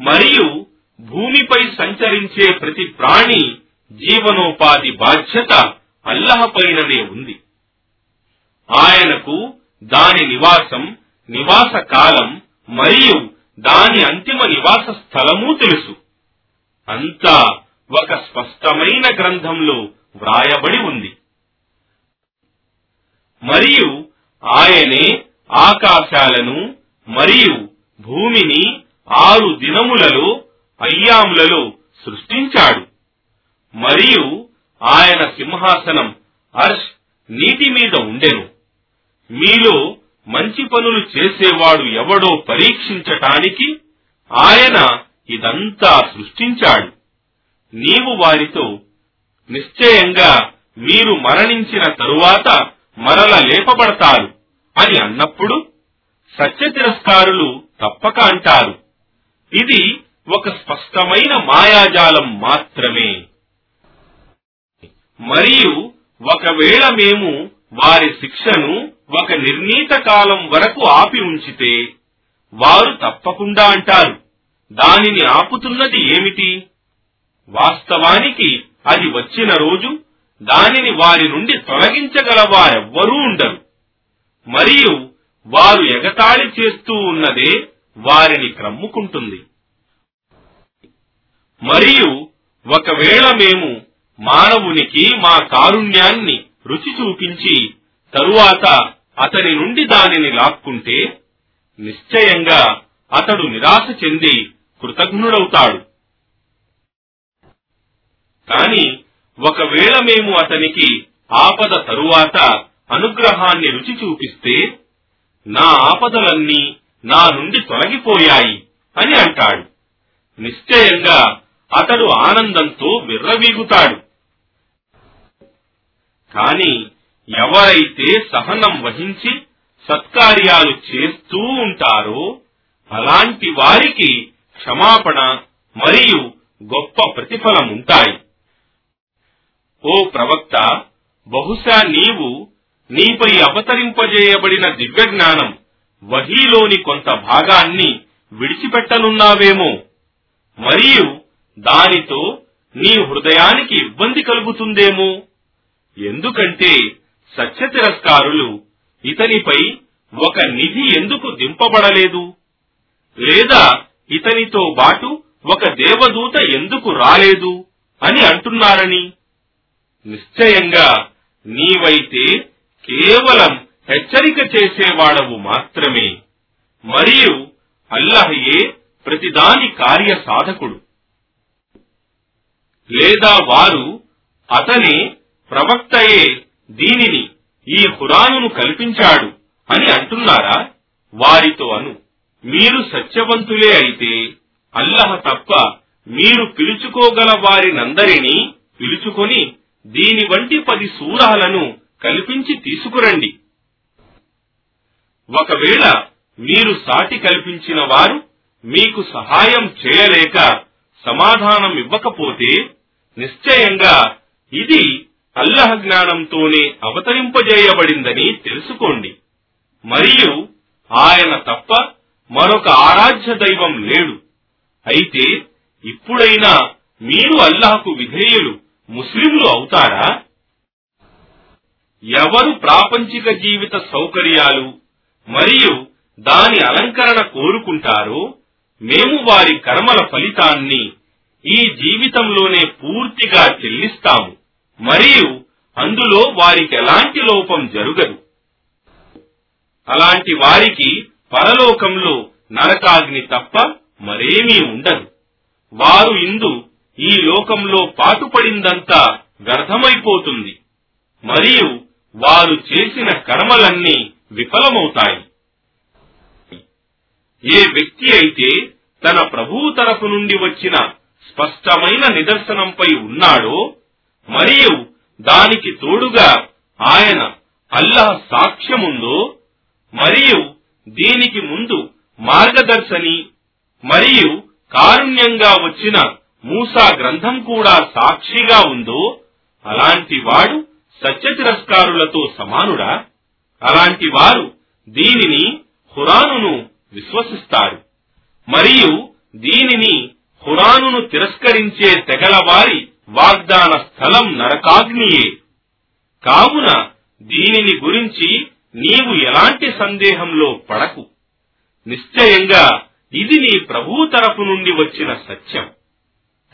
మరియు భూమిపై సంచరించే ప్రతి ప్రాణి జీవనోపాధి బాధ్యత అల్లహపైననే ఉంది. ఆయనకు దాని నివాసం నివాస కాలం మరియు దాని అంతిమ నివాస స్థలము తెలుసు. అంతా ఒక స్పష్టమైన గ్రంథంలో వ్రాయబడి ఉంది. మరియు ఆయనే ఆకాశాలను మరియు భూమిని ఆరు దినములలో అయ్యాములలో సృష్టించాడు. మరియు ఆయన సింహాసనం అర్ష్ నీటి మీద ఉండెను. మీలో మంచి పనులు చేసేవాడు ఎవడో పరీక్షించటానికి ఆయన ఇదంతా సృష్టించాడు. నీవు వారితో నిశ్చయంగా మీరు మరణించిన తరువాత మరల లేపబడతారు అని అన్నప్పుడు సత్య తిరస్కారులు తప్పక అంటారు. ఇది ఒక స్పష్టమైన మాయాజాలం మాత్రమే. మరియు ఒకవేళ మేము వారి శిక్షను ఒక నిర్ణీత కాలం వరకు ఆపి ఉంచితే వారు తప్పకుండా అంటారు దానిని ఆపుతున్నది ఏమిటి? వాస్తవానికి అది వచ్చిన రోజు దానిని వారి నుండి తొలగించగల వారెవ్వరూ ఉండరు. మరియు వారు ఎగతాళి చేస్తూ ఉన్నదే వారిని క్రమ్ముకుంటుంది. మరియు ఒకవేళ మేము మానవునికి మా కారుణ్యాన్ని రుచి చూపించి తరువాత అతని నుండి దానిని లాక్కుంటే నిశ్చయంగా అతడు నిరాశ చెంది కృతజ్ఞుడవుతాడు. కాని ఒకవేళ మేము అతనికి ఆపద తరువాత అనుగ్రహాన్ని రుచి చూపిస్తే నా ఆపదలన్నీ నా నుండి తొలగిపోయాయి అని అంటాడు. నిశ్చయంగా అతడు ఆనందంతో విర్రవీగుతాడు. కాని ఎవరైతే సహనం వహించి సత్కార్యాలు చేస్తూ ఉంటారో అలాంటి వారికి క్షమాపణ మరియు గొప్ప ప్రతిఫలం ఉంటాయి. ఓ ప్రవక్త బహుశా నీవు నీపై అవతరింపజేయబడిన దివ్య జ్ఞానం వహీలోని కొంత భాగాన్ని విడిచిపెట్టనున్నావేమో. మరియు దానితో నీ హృదయానికి ఇబ్బంది కలుగుతుందేమో. ఎందుకంటే సత్య తిరస్కారులు ఇతనిపై ఒక నిధి ఎందుకు దింపబడలేదు? లేదా ఇతనితో బాటు ఒక దేవదూత ఎందుకు రాలేదు అని అంటున్నారని. నిశ్చయంగా నీవైతే కేవలం హెచ్చరిక చేసేవాడవు మాత్రమే. మరియు అల్లహయే ప్రతిదాని కార్య సాధకుడు. లేదా వారు అతనే ప్రవక్తయే దీనిని ఈ హురానును కల్పించాడు అని అంటున్నారా? వారితో అను మీరు సత్యవంతులే అయితే అల్లహ తప్ప మీరు పిలుచుకోగల వారినందరినీ పిలుచుకొని దీని వంటి పది సూరాలను కల్పించి తీసుకురండి. ఒకవేళ మీరు సాటి కల్పించిన వారు మీకు సహాయం చేయలేక సమాధానం ఇవ్వకపోతే నిశ్చయంగా ఇది అల్లహ జ్ఞానంతోనే అవతరింపజేయబడిందని తెలుసుకోండి. మరియు ఆయన తప్ప మరొక ఆరాధ్య దైవం లేడు. అయితే ఇప్పుడైనా మీరు అల్లాహకు విధేయులు ముస్లింలు అవుతారా? ఎవరు ప్రాపంచిక జీవిత సౌకర్యాలు మరియు దాని అలంకరణ కోరుకుంటారో మేము వారి కర్మల ఫలితాన్ని ఈ జీవితంలోనే పూర్తిగా చెల్లిస్తాము. మరియు అందులో వారికి ఎలాంటి లోపం జరగదు. అలాంటి వారికి పరలోకంలో నరకాగ్ని తప్ప మరేమీ ఉండదు. వారు ఇందు ఈ లోకంలో పాటుపడిందంతా వ్యర్థమైపోతుంది. మరియు వారు చేసిన కర్మలన్నీ విఫలమవుతాయి. ఏ వ్యక్తి అయితే తన ప్రభువు తరపు నుండి వచ్చిన స్పష్టమైన నిదర్శనంపై ఉన్నాడో మరియు దానికి తోడుగా ఆయన అల్లహ సాక్ష్యముందో మరియు దీనికి ముందు మార్గదర్శని మరియు కారుణ్యంగా వచ్చిన మూసా గ్రంథం కూడా సాక్షిగా ఉందో అలాంటి వాడు సత్య తిరస్కారులతో సమానుడా? అలాంటి వారు దీనిని హురానును విశ్వసిస్తారు. మరియు దీనిని ఖురానును తిరస్కరించే తెగల వారి వాగ్దాన స్థలం నరకాగ్నియే. కావున దీనిని గురించి నీవు ఎలాంటి సందేహంలో పడకు. నిశ్చయంగా ఇది నీ ప్రభు తరపు నుండి వచ్చిన సత్యం.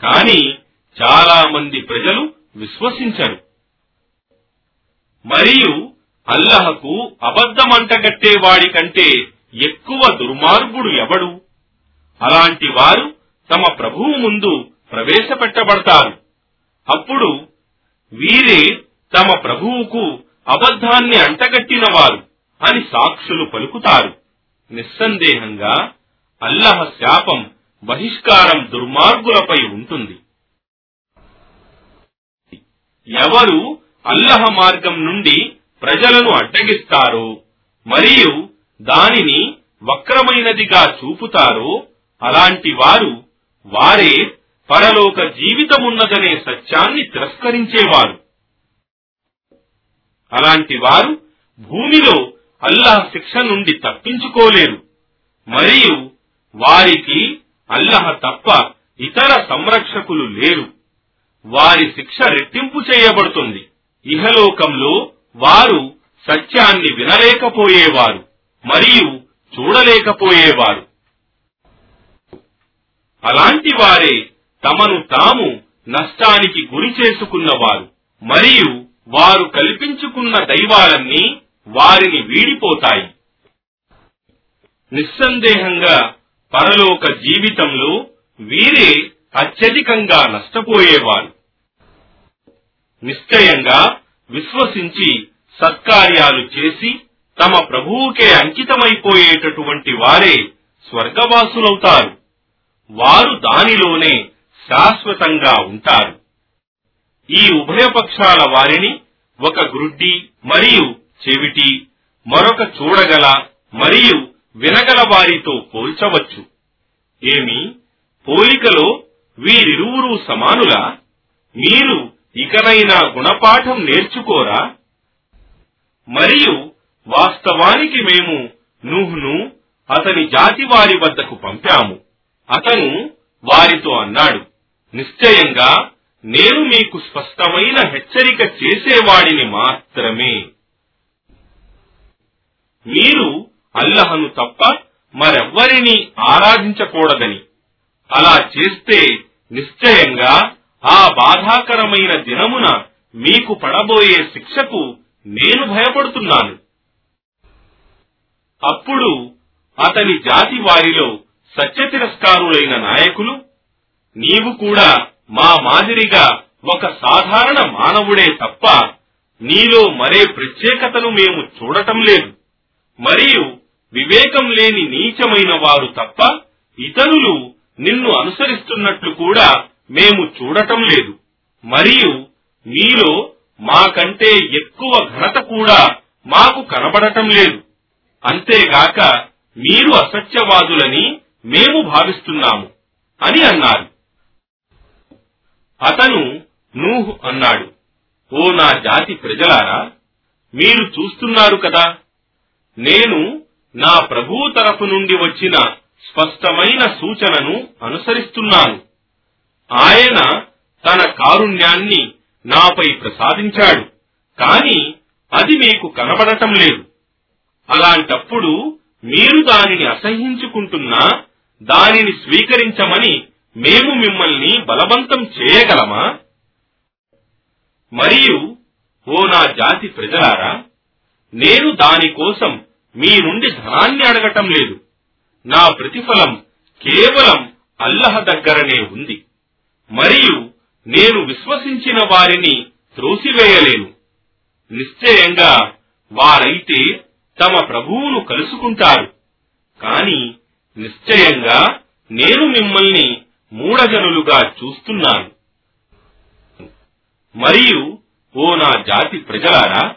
కాని చాలా మంది ప్రజలు విశ్వసించరు. మరియు అల్లహకు అబద్ధమంటగట్టే వాడి కంటే ఎక్కువ దుర్మార్గుడు ఎవడు? అలాంటి వారు తమ ప్రభువు ముందు ప్రవేశపెట్టబడతారు. అప్పుడు వీరే తమ ప్రభువుకు అబద్ధాన్ని అంటగట్టిన వారు అని సాక్షులు పలుకుతారు. నిస్సందేహంగా అల్లహ శాపం బహిష్కారం దుర్మార్గులపై ఉంటుంది. ఎవరు అల్లహ మార్గం నుండి ప్రజలను అడ్డగిస్తారో మరియు దానిని వక్రమైనదిగా చూపుతారో అలాంటి వారు వారే పరలోక జీవితమున్నదనే సత్యాన్ని తిరస్కరించేవారు. అలాంటి వారు భూమిలో అల్లాహ్ శిక్ష నుండి తప్పించుకోలేరు. మరియు వారికి అల్లహ తప్ప ఇతర సంరక్షకులు లేరు. వారి శిక్ష రెట్టింపు చేయబడుతుంది. ఇహలోకంలో వారు సత్యాన్ని వినలేకపోయేవారు. మరియు చూడలేకపోయేవారు. అలాంటి వారే తమను తాము నష్టానికి గురి చేసుకున్నవారు. మరియు వారు కల్పించుకున్న దైవాలన్నీ వారిని వీడిపోతాయి. నిస్సందేహంగా పరలోక జీవితంలో వీరే అత్యధికంగా నష్టపోయేవారు. నిశ్చయంగా విశ్వసించి సత్కార్యాలు చేసి తమ ప్రభువుకే అంకితమైపోయేటటువంటి వారే స్వర్గవాసులవుతారు. వారు దానిలోనే శాశ్వతంగా ఉంటారు. ఈ ఉభయపక్షాల వారిని ఒక గ్రుడ్డి మరియు చెవిటి మరొక చూడగల మరియు వినగల వారితో పోల్చవచ్చు. ఏమి? పోలికలో వీరిరువురు సమానులా? మీరు ఇకనైనా గుణపాఠం నేర్చుకోరా? మరియు వాస్తవానికి మేము నూహ్ను అతని జాతి వారి వద్దకు పంపాము. అతను వారితో అన్నాడు నిశ్చయంగా నేను మీకు స్పష్టమైన హెచ్చరిక చేసేవాడిని మాత్రమే. మీరు అల్లహను తప్ప మరెవ్వరిని ఆరాధించకూడదని. అలా చేస్తే నిశ్చయంగా ఆ బాధాకరమైన దినమున మీకు పడబోయే శిక్షకు నేను భయపడుతున్నాను. అప్పుడు అతని జాతి వారిలో సత్య తిరస్కారులైన నాయకులు నీవు కూడా మా మాదిరిగా ఒక సాధారణ మానవుడే తప్ప నీలో మరే ప్రత్యేకతను మేము చూడటం లేదు. మరియు వివేకం లేని నీచమైన వారు తప్ప ఇతరులు నిన్ను అనుసరిస్తున్నట్లు కూడా మేము చూడటం లేదు. మరియు మీలో మాకంటే ఎక్కువ ఘనత కూడా మాకు కనబడటం లేదు. అంతేగాక మీరు అసత్యవాదులని మేము భావిస్తున్నాము అని అన్నారు. అతను నూహ్ అన్నాడు ఓ నా జాతి ప్రజలారా మీరు చూస్తున్నారు కదా నేను నా ప్రభువు తరఫు నుండి వచ్చిన స్పష్టమైన సూచనను అనుసరిస్తున్నాను. ఆయన తన కారుణ్యాన్ని నాపై ప్రసాదించాడు కాని అది మీకు కనబడటం లేదు. అలాంటప్పుడు మీరు దానిని అసహించుకుంటున్నా దానిని స్వీకరించమని మేము మిమ్మల్ని బలవంతం చేయగలమా? మరియు ఓ నా జాతి ప్రజలారా నేను దానికోసం మీ నుండి ధనాన్ని అడగటం లేదు. నా ప్రతిఫలం కేవలం అల్లహ దగ్గరనే ఉంది. మరియు నేను విశ్వసించిన వారిని త్రోసివేయలేను. నిశ్చయంగా వారైతే తమ ప్రభువును కలుసుకుంటారు. కాని నిశ్చయంగా నేను మిమ్మల్ని మూఢజనులుగా చూస్తున్నాను. మరియు ఓ నా జాతి ప్రజలారా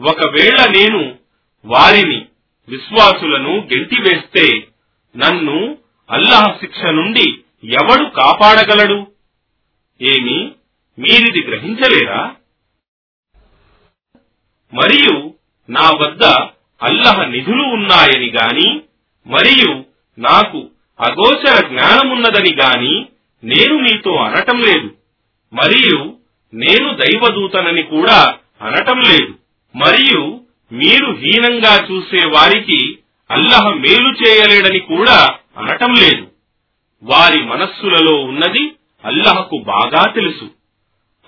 ఒకవేళ నేను వారిని విశ్వాసులను గెంటివేస్తే నన్ను అల్లాహ్ శిక్ష నుండి ఎవడు కాపాడగలడు? ఏమి మీరిది గ్రహించలేరా? మరియు నా వద్ద అల్లహ నిధులు ఉన్నాయని గాని మరియు నాకు అగోచర జ్ఞానమున్నదని గాని నేను మీతో అనటం లేదు. మరియు నేను దైవదూతనని కూడా అనటం లేదు. మరియు మీరు హీనంగా చూసే వారికి అల్లహ మేలు చేయలేడని కూడా అనటం లేదు. వారి మనస్సులలో ఉన్నది అల్లహకు బాగా తెలుసు.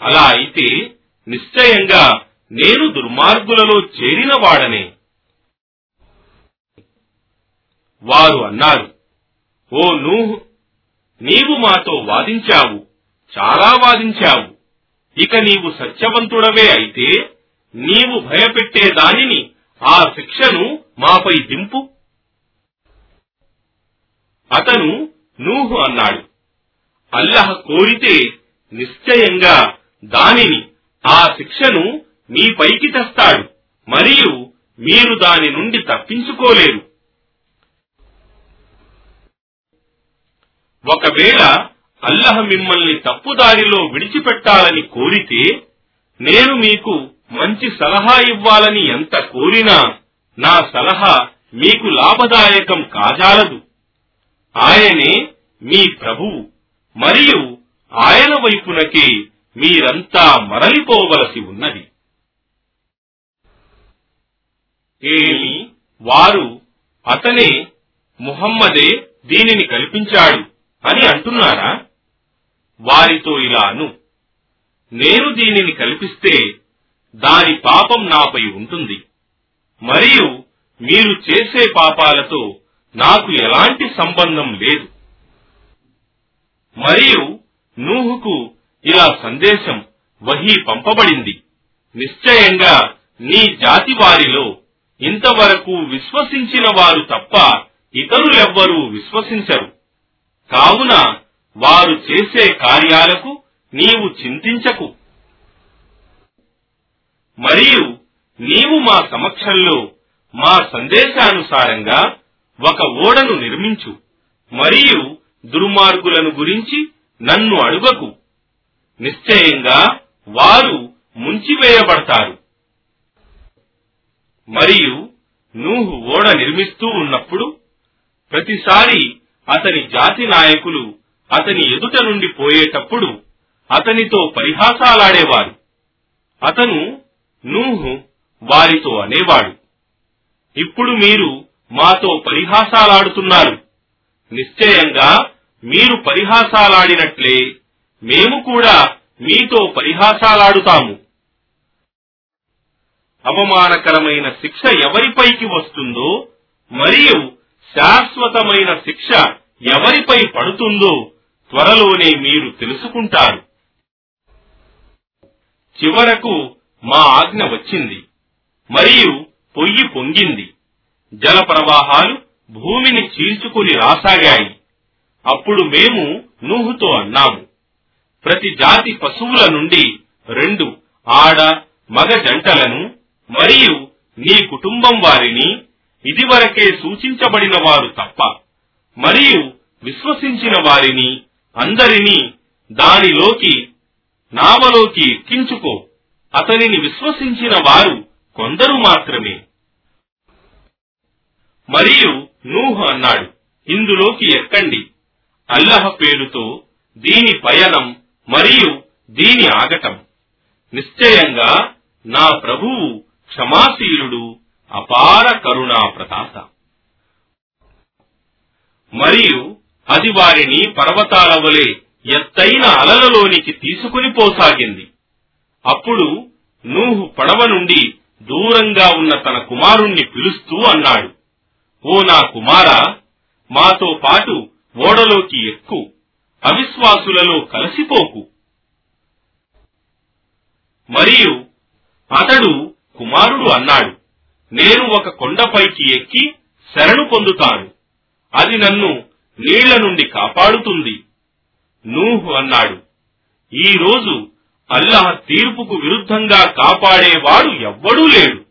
అలా అయితే నిశ్చయంగా నేను దుర్మార్గులలో చేరిన వాడనే వారు అన్నారు ఓ నూహ్ నీవు మాతో వాదించావు చాలా వాదించావు. ఇక నీవు సత్యవంతుడవే అయితే నీవు భయపెట్టే దానిని ఆ శిక్షను మాపై దింపు. అతను నూహు అన్నాడు అల్లహ కోరితే నిశ్చయంగా దానిని ఆ శిక్షను మీపైకి తెస్తాడు మరియు మీరు దాని నుండి తప్పించుకోలేరు. ఒకవేళ అల్లహ మిమ్మల్ని తప్పుదారిలో విడిచిపెట్టాలని కోరితే నేను మీకు మంచి సలహా ఇవ్వాలని ఎంత కోరినా నా సలహా మీకు లాభదాయకం కాజాలదు. ఆయనే మీ ప్రభువు మరియు ఆయన వైపునకే మీరంతా మరలిపోవలసి ఉన్నది. ఏమి? వారు అతనే ముహమ్మదే దీనిని కల్పించాడు. అని అంటున్నారా? వారితో ఇలాను. నేను దీనిని కల్పిస్తే దాని పాపం నాపై ఉంటుంది. మరియు మీరు చేసే పాపాలతో నాకు ఎలాంటి సంబంధం లేదు. మరియు నూహుకు ఇలా సందేశం వహీ పంపబడింది. నిశ్చయంగా నీ జాతి వారిలో ఇంతవరకు విశ్వసించిన వారు తప్ప ఇతరులెవ్వరూ విశ్వసించరు. కావున వారు చేసే కార్యాలకు నీవు చింతించకు. మరియు నీవు మా సమక్షంలో మా సందేశానుసారంగా ఒక ఓడను నిర్మించు మరియు దుర్మార్గులను గురించి నన్ను అడుగకు. నిశ్చయంగా వారు ముంచివేయబడతారు. మరియు నూహు ఓడ నిర్మిస్తూ ఉన్నప్పుడు ప్రతిసారి అతని జాతి నాయకులు అతని ఎదుట నుండి పోయేటప్పుడు అతనితో పరిహాసాలాడేవారు. అతను నూహు వారితో అనేవాడు. ఇప్పుడు మీరు మాతో పరిహాసాలాడుతున్నారు. నిశ్చయంగా మీరు పరిహాసాలాడినట్లే మేము కూడా మీతో పరిహాసాలాడుతాము. అవమానకరమైన శిక్ష ఎవరిపైకి వస్తుందో మరియు శాశ్వతమైన శిక్ష ఎవరిపై పడుతుందో త్వరలోనే మీరు తెలుసుకుంటారు. చివరకు మా ఆజ్ఞ వచ్చింది. మరియు పొయ్యి పొంగింది. జల ప్రవాహాలు భూమిని చీల్చుకుని రాసాగాయి. అప్పుడు మేము నూహుతో అన్నాము ప్రతి జాతి పశువుల నుండి రెండు ఆడ మగ జంటలను మరియు నీ కుటుంబం వారిని ఇదివరకే సూచించబడిన వారు తప్ప మరియు విశ్వసించిన వారిని అందరినీ దానిలోకి నావలోకి ఎక్కించుకో. అతనిని విశ్వసించిన వారు కొందరు మాత్రమే. మరియు నూహ అన్నాడు ఇందులోకి ఎక్కండి. అల్లహ పేరుతో దీని పయనం మరియు దీని ఆగటం. నిశ్చయంగా నా ప్రభువు క్షమాశీలుడు అపార కరుణా ప్రతాత మరియు అది వారిని పర్వతాల వలె ఎత్తైన అలలలోనికి తీసుకుని పోసాగింది. అప్పుడు నూహు పడవ నుండి దూరంగా ఉన్న తన కుమారుణ్ణి పిలుస్తూ అన్నాడు ఓ నా కుమారా మాతో పాటు ఓడలోకి ఎక్కు అవిశ్వాసులలో కలిసిపోకు. మరియు అతడు కుమారుడు అన్నాడు నేను ఒక కొండపైకి ఎక్కి శరణు పొందుతాను. అది నన్ను నీళ్ళ నుండి కాపాడుతుంది. నూహు అన్నాడు. ఈ రోజు అల్లాహ్ తీర్పుకు విరుద్ధంగా కాపాడేవాడు ఎవ్వడూ లేడు.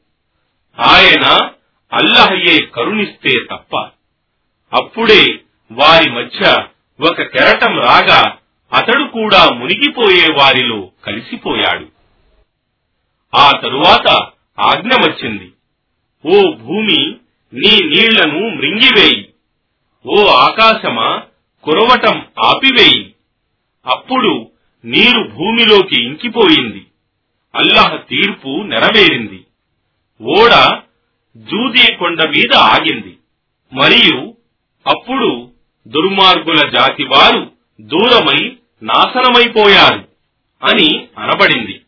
ఆయన అల్లహయే కరుణిస్తే తప్ప. అప్పుడే వారి మధ్య ఒక కెరటం రాగా అతడు కూడా మునిగిపోయే వారిలో కలిసిపోయాడు. ఆ తరువాత ఆజ్ఞ వచ్చింది ఓ భూమి నీ నీళ్ళను మృంగివేయి. ఓ ఆకాశమా కురవటం ఆపివేయి. అప్పుడు నీరు భూమిలోకి ఇంకిపోయింది. అల్లాహ్ తీర్పు నెరవేరింది. ఓడ జూదీ కొండ మీద ఆగింది. మరియు అప్పుడు దుర్మార్గుల జాతి వారు దూరమై నాశనమైపోయారు అని అనబడింది.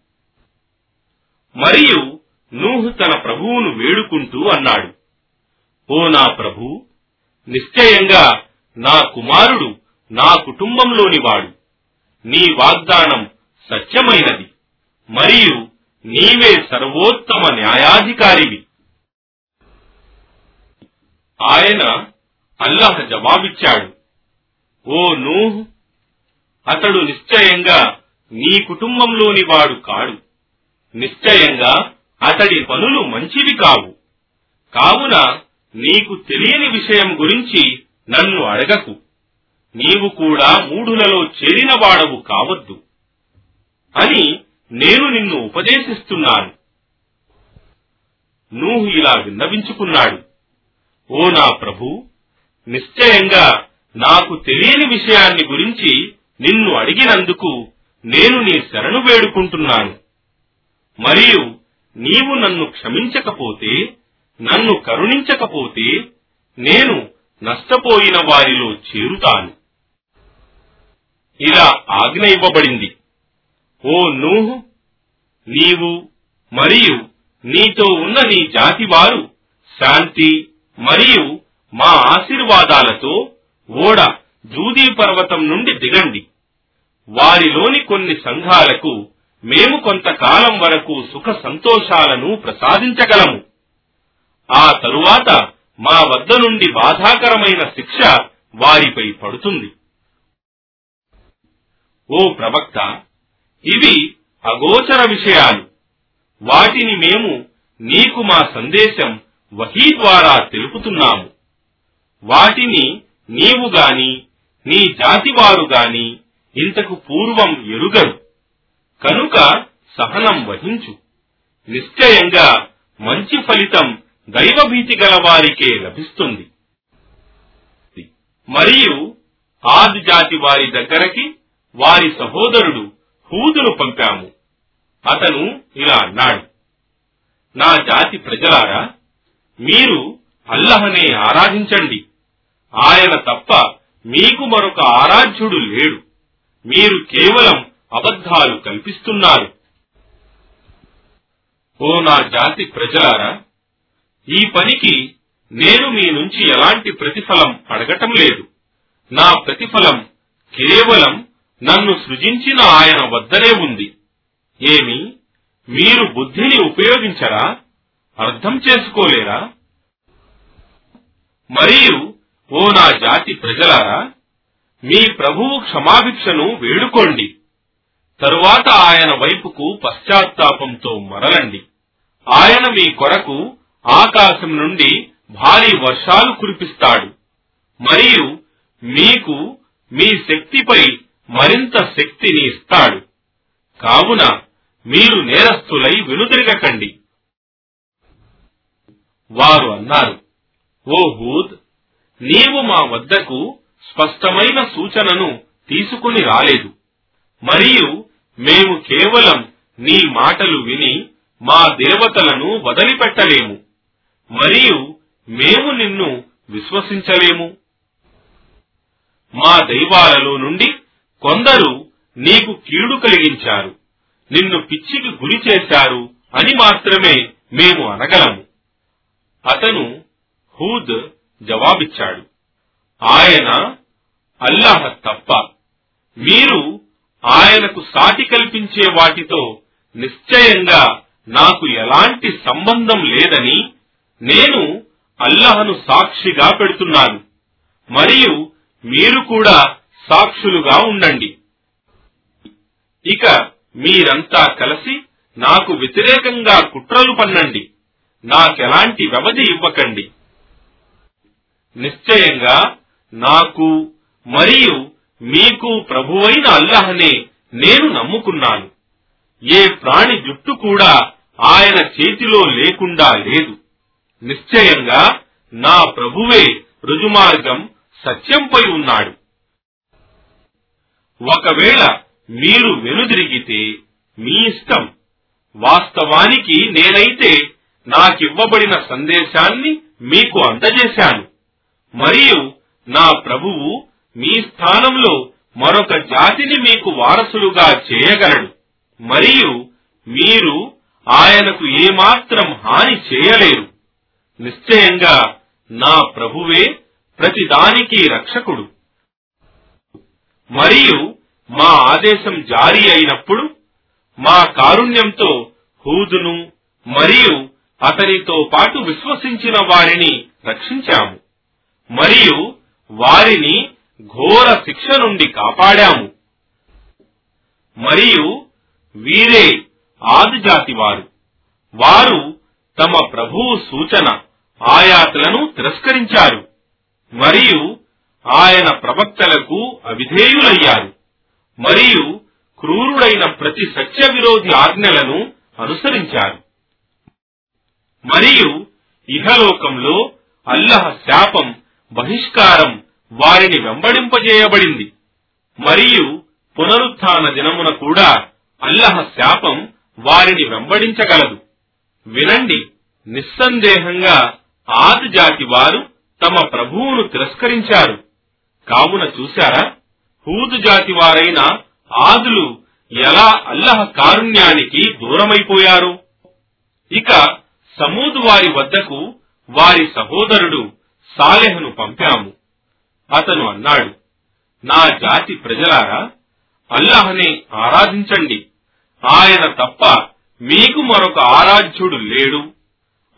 మరియు నూహు తన ప్రభువును వేడుకుంటూ అన్నాడు. ఓ నా ప్రభు నిశ్చయంగా నా కుమారుడు నా కుటుంబంలోని వాడు. నీ వాగ్దానం సత్యమైనది. మరియు నీవే సర్వోత్తమ న్యాయాధికారివి. ఆయన అల్లాహ్ జవాబిచ్చాడు. ఓ నూహ్ అతడు నిశ్చయంగా నీ కుటుంబంలోని వాడు కాడు. నిశ్చయంగా అతడి పనులు మంచివి కావు. కావున నీకు తెలియని విషయం గురించి నన్ను అడగకు. నీవు కూడా మూఢులలో చేరినవాడవు కావద్దు. అని నేను నిన్ను ఉపదేశిస్తున్నాను. నూహు ఇలా విన్నవించుకున్నాడు. ఓ నా ప్రభు నిశ్చయంగా నాకు తెలియని విషయాన్ని గురించి నిన్ను అడిగినందుకు నేను నీ శరణు వేడుకుంటున్నాను. మరియు నీవు నన్ను క్షమించకపోతే నన్ను కరుణించకపోతే నేను నష్టపోయిన వారిలో చేరుతాను. ఇలా ఆజ్ఞ ఇవ్వబడింది. ఓ నూహు నీవు మరియు నీతో ఉన్న నీ జాతి వారు శాంతి మరియు మా ఆశీర్వాదాలతో ఓడ జూదీ పర్వతం నుండి దిగండి. వారిలోని కొన్ని సంఘాలకు మేము కొంతకాలం వరకు సుఖ సంతోషాలను ప్రసాదించగలము. ఆ తరువాత మా వద్ద నుండి బాధాకరమైన శిక్ష వారిపై పడుతుంది. ఓ ప్రవక్త ఇవి అగోచర విషయాలు. వాటిని మేము నీకు మా సందేశం వహీ ద్వారా తెలుపుతున్నాము. వాటిని నీవు గాని నీ జాతివారు గాని ఇంతకు పూర్వం ఎరుగరు. కనుక సహనం వహించు. నిశ్చయంగా మంచి ఫలితం దైవభీతి గల వారికే లభిస్తుంది. మరియు ఆది జాతి వారి దగ్గరకి వారి సహోదరుడు హూదును పంపాము. అతను ఇలా అన్నాడు నా జాతి ప్రజలారా మీరు అల్లహనే ఆరాధించండి. ఆయన తప్ప మీకు మరొక ఆరాధ్యుడు లేడు. మీరు కేవలం అబద్ధాలు కల్పిస్తున్నారు. ఓ నా జాతి ప్రజలారా ఈ పనికి నేను మీ నుంచి ఎలాంటి ప్రతిఫలం అడగటం లేదు. నా ప్రతిఫలం కేవలం నన్ను సృజించిన ఆయన వద్దనే ఉంది. ఏమి? మీరు బుద్ధిని ఉపయోగించరా? అర్థం చేసుకోలేరా? మరియు ఓ నా జాతి ప్రజలారా మీ ప్రభువు క్షమాభిక్షను వేడుకోండి. తరువాత ఆయన వైపుకు పశ్చాత్తాపంతో మరలండి. ఆయన మీ కొరకు ఆకాశం నుండి భారీ వర్షాలు కురిపిస్తాడు. మరియు మీకు మీ శక్తిపై మరింత శక్తిని ఇస్తాడు. కావున మీరు నేరస్తులై వెనుదిరగకండి. వారు అన్నారు ఓ హూద్ నీవు మా వద్దకు స్పష్టమైన సూచనను తీసుకుని రాలేదు. మరియు మేము కేవలం నీ మాటలు విని మా దేవతలను వదిలిపెట్టలేము. మరియు మేము నిన్ను విశ్వసించలేము. మా దైవాలలో నుండి కొందరు నీకు కీడు కలిగించారు. నిన్ను పిచ్చికి గురి చేశారు అని మాత్రమే మేము అనగలము. అతను హూద్ జవాబిచ్చాడు. ఆయన అల్లాహ్ తప్ప మీరు ఆయనకు సాటి కల్పించే వాటితో నిశ్చయంగా నాకు ఎలాంటి సంబంధం లేదని నేను అల్లహను సాక్షిగా పెడుతున్నాను. మరియు మీరు కూడా సాక్షులుగా ఉండండి. ఇక మీరంతా కలిసి నాకు వ్యతిరేకంగా కుట్రలు పన్నండి. నాకెలాంటి వ్యవధి ఇవ్వకండి. నిశ్చయంగా నాకు మరియు మీకు ప్రభువైన అల్లహనే నేను నమ్ముకున్నాను. ఏ ప్రాణి జుట్టు కూడా ఆయన చేతిలో లేకుండా లేదు. నిశ్చయంగా నా ప్రభువే రుజుమార్గం సత్యంపై ఉన్నాడు. ఒకవేళ మీరు వెనుదిరిగితే మీ ఇష్టం. వాస్తవానికి నేనైతే నాకివ్వబడిన సందేశాన్ని మీకు అందజేశాను. మరియు నా ప్రభువు మీ స్థానంలో మరొక జాతిని మీకు వారసులుగా చేయగలడు. మరియు మీరు ఆయనకు ఏమాత్రం హాని చేయలేరు. నిశ్చయంగా నా ప్రభువే ప్రతిదానికి రక్షకుడు. మరియు మా ఆదేశం జారీ అయినప్పుడు మా కారుణ్యంతో హూదును మరియు అతనితో పాటు విశ్వసించిన వారిని రక్షించాము. మరియు వారిని ఘోర శిక్ష నుండి కాపాడాము. మరియు వీరే ఆదిజాతి వారు వారు తమ ప్రభువు సూచన ఆయాతులను తిరస్కరించారు. మరియు ఆయన ప్రవక్తలకు అవిధేయులయ్యారు. మరియు క్రూరుడైన ప్రతి సత్య విరోధి ఆజ్ఞలను అనుసరించారు. మరియు ఇహలోకంలో అల్లహ శాపం బహిష్కారం వారిని వెంబడింపజేయబడింది. మరియు పునరుత్న దినమున కూడా అల్లహ శాపం వారిని వెంబడించగలదు. వినండి నిస్సందేహంగా ఆది జాతి వారు తమ ప్రభువును తిరస్కరించారు. కావున చూశారా? హూదు జాతి వారైన ఆదులు ఎలా అల్లహ కారుణ్యానికి దూరమైపోయారు? ఇక సమూదు వారి వద్దకు వారి సహోదరుడు సాలెహను పంపాము. అతను అన్నాడు నా జాతి ప్రజలారా అల్లాహ్ని ఆరాధించండి. ఆయన తప్ప మీకు మరొక ఆరాధ్యుడు లేడు.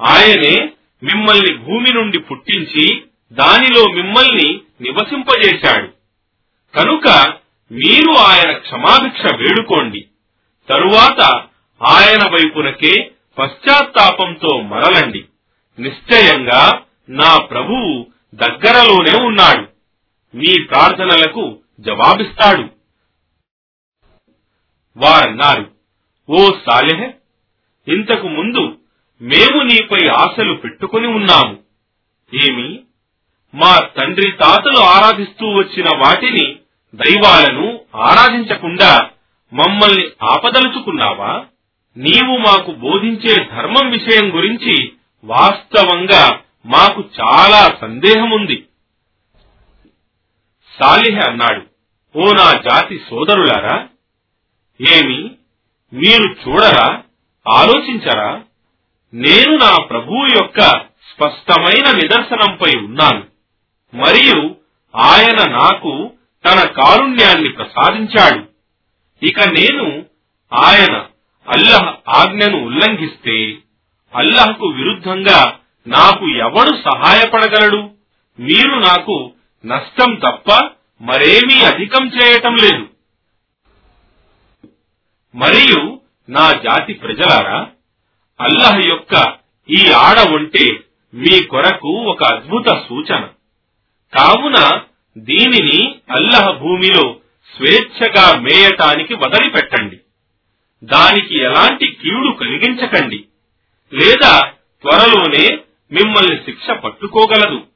ఆయనే మిమ్మల్ని భూమి నుండి పుట్టించి దానిలో మిమ్మల్ని నివసింపజేశాడు. కనుక మీరు ఆయన క్షమాభిక్ష వేడుకోండి. తరువాత ఆయన వైపునకే పశ్చాత్తాపంతో మరలండి. నిశ్చయంగా నా ప్రభువు దగ్గరలోనే ఉన్నాడు. మీ ప్రార్థనలకు జవాబిస్తాడు. వారన్నారు ఓ సాలెహ్ ఇంతకు ముందు మేము నీపై ఆశలు పెట్టుకుని ఉన్నాము. ఏమి? మా తండ్రి తాతలు ఆరాధిస్తూ వచ్చిన వాటిని దైవాలను ఆరాధించకుండా మమ్మల్ని ఆపదలుచుకున్నావా? నీవు మాకు బోధించే ధర్మం విషయం గురించి వాస్తవంగా మాకు చాలా సందేహముంది. సాలిహ అన్నాడు. ఓ నా జాతి సోదరులారా ఏమి మీరు చూడరా ఆలోచించరా? నేను నా ప్రభువు యొక్క స్పష్టమైన నిదర్శనంపై ఉన్నాను. మరియు ఆయన నాకు తన కారుణ్యాన్ని ప్రసాదించాడు. ఇక నేను ఆయన అల్లహ ఆజ్ఞను ఉల్లంఘిస్తే అల్లహకు విరుద్ధంగా నాకు ఎవడు సహాయపడగలడు? మీరు నాకు నష్టం తప్ప మరేమీ అధికం చేయటం లేదు. మరియు నా జాతి ప్రజలారా అల్లహ్ యొక్క ఈ ఆడ ఉంటే మీ కొరకు ఒక అద్భుత సూచన. కావున దీనిని అల్లహ భూమిలో స్వేచ్ఛగా మేయటానికి వదిలిపెట్టండి. దానికి ఎలాంటి కీడు కలిగించకండి. లేదా త్వరలోనే మిమ్మల్ని శిక్ష పట్టుకోగలదు.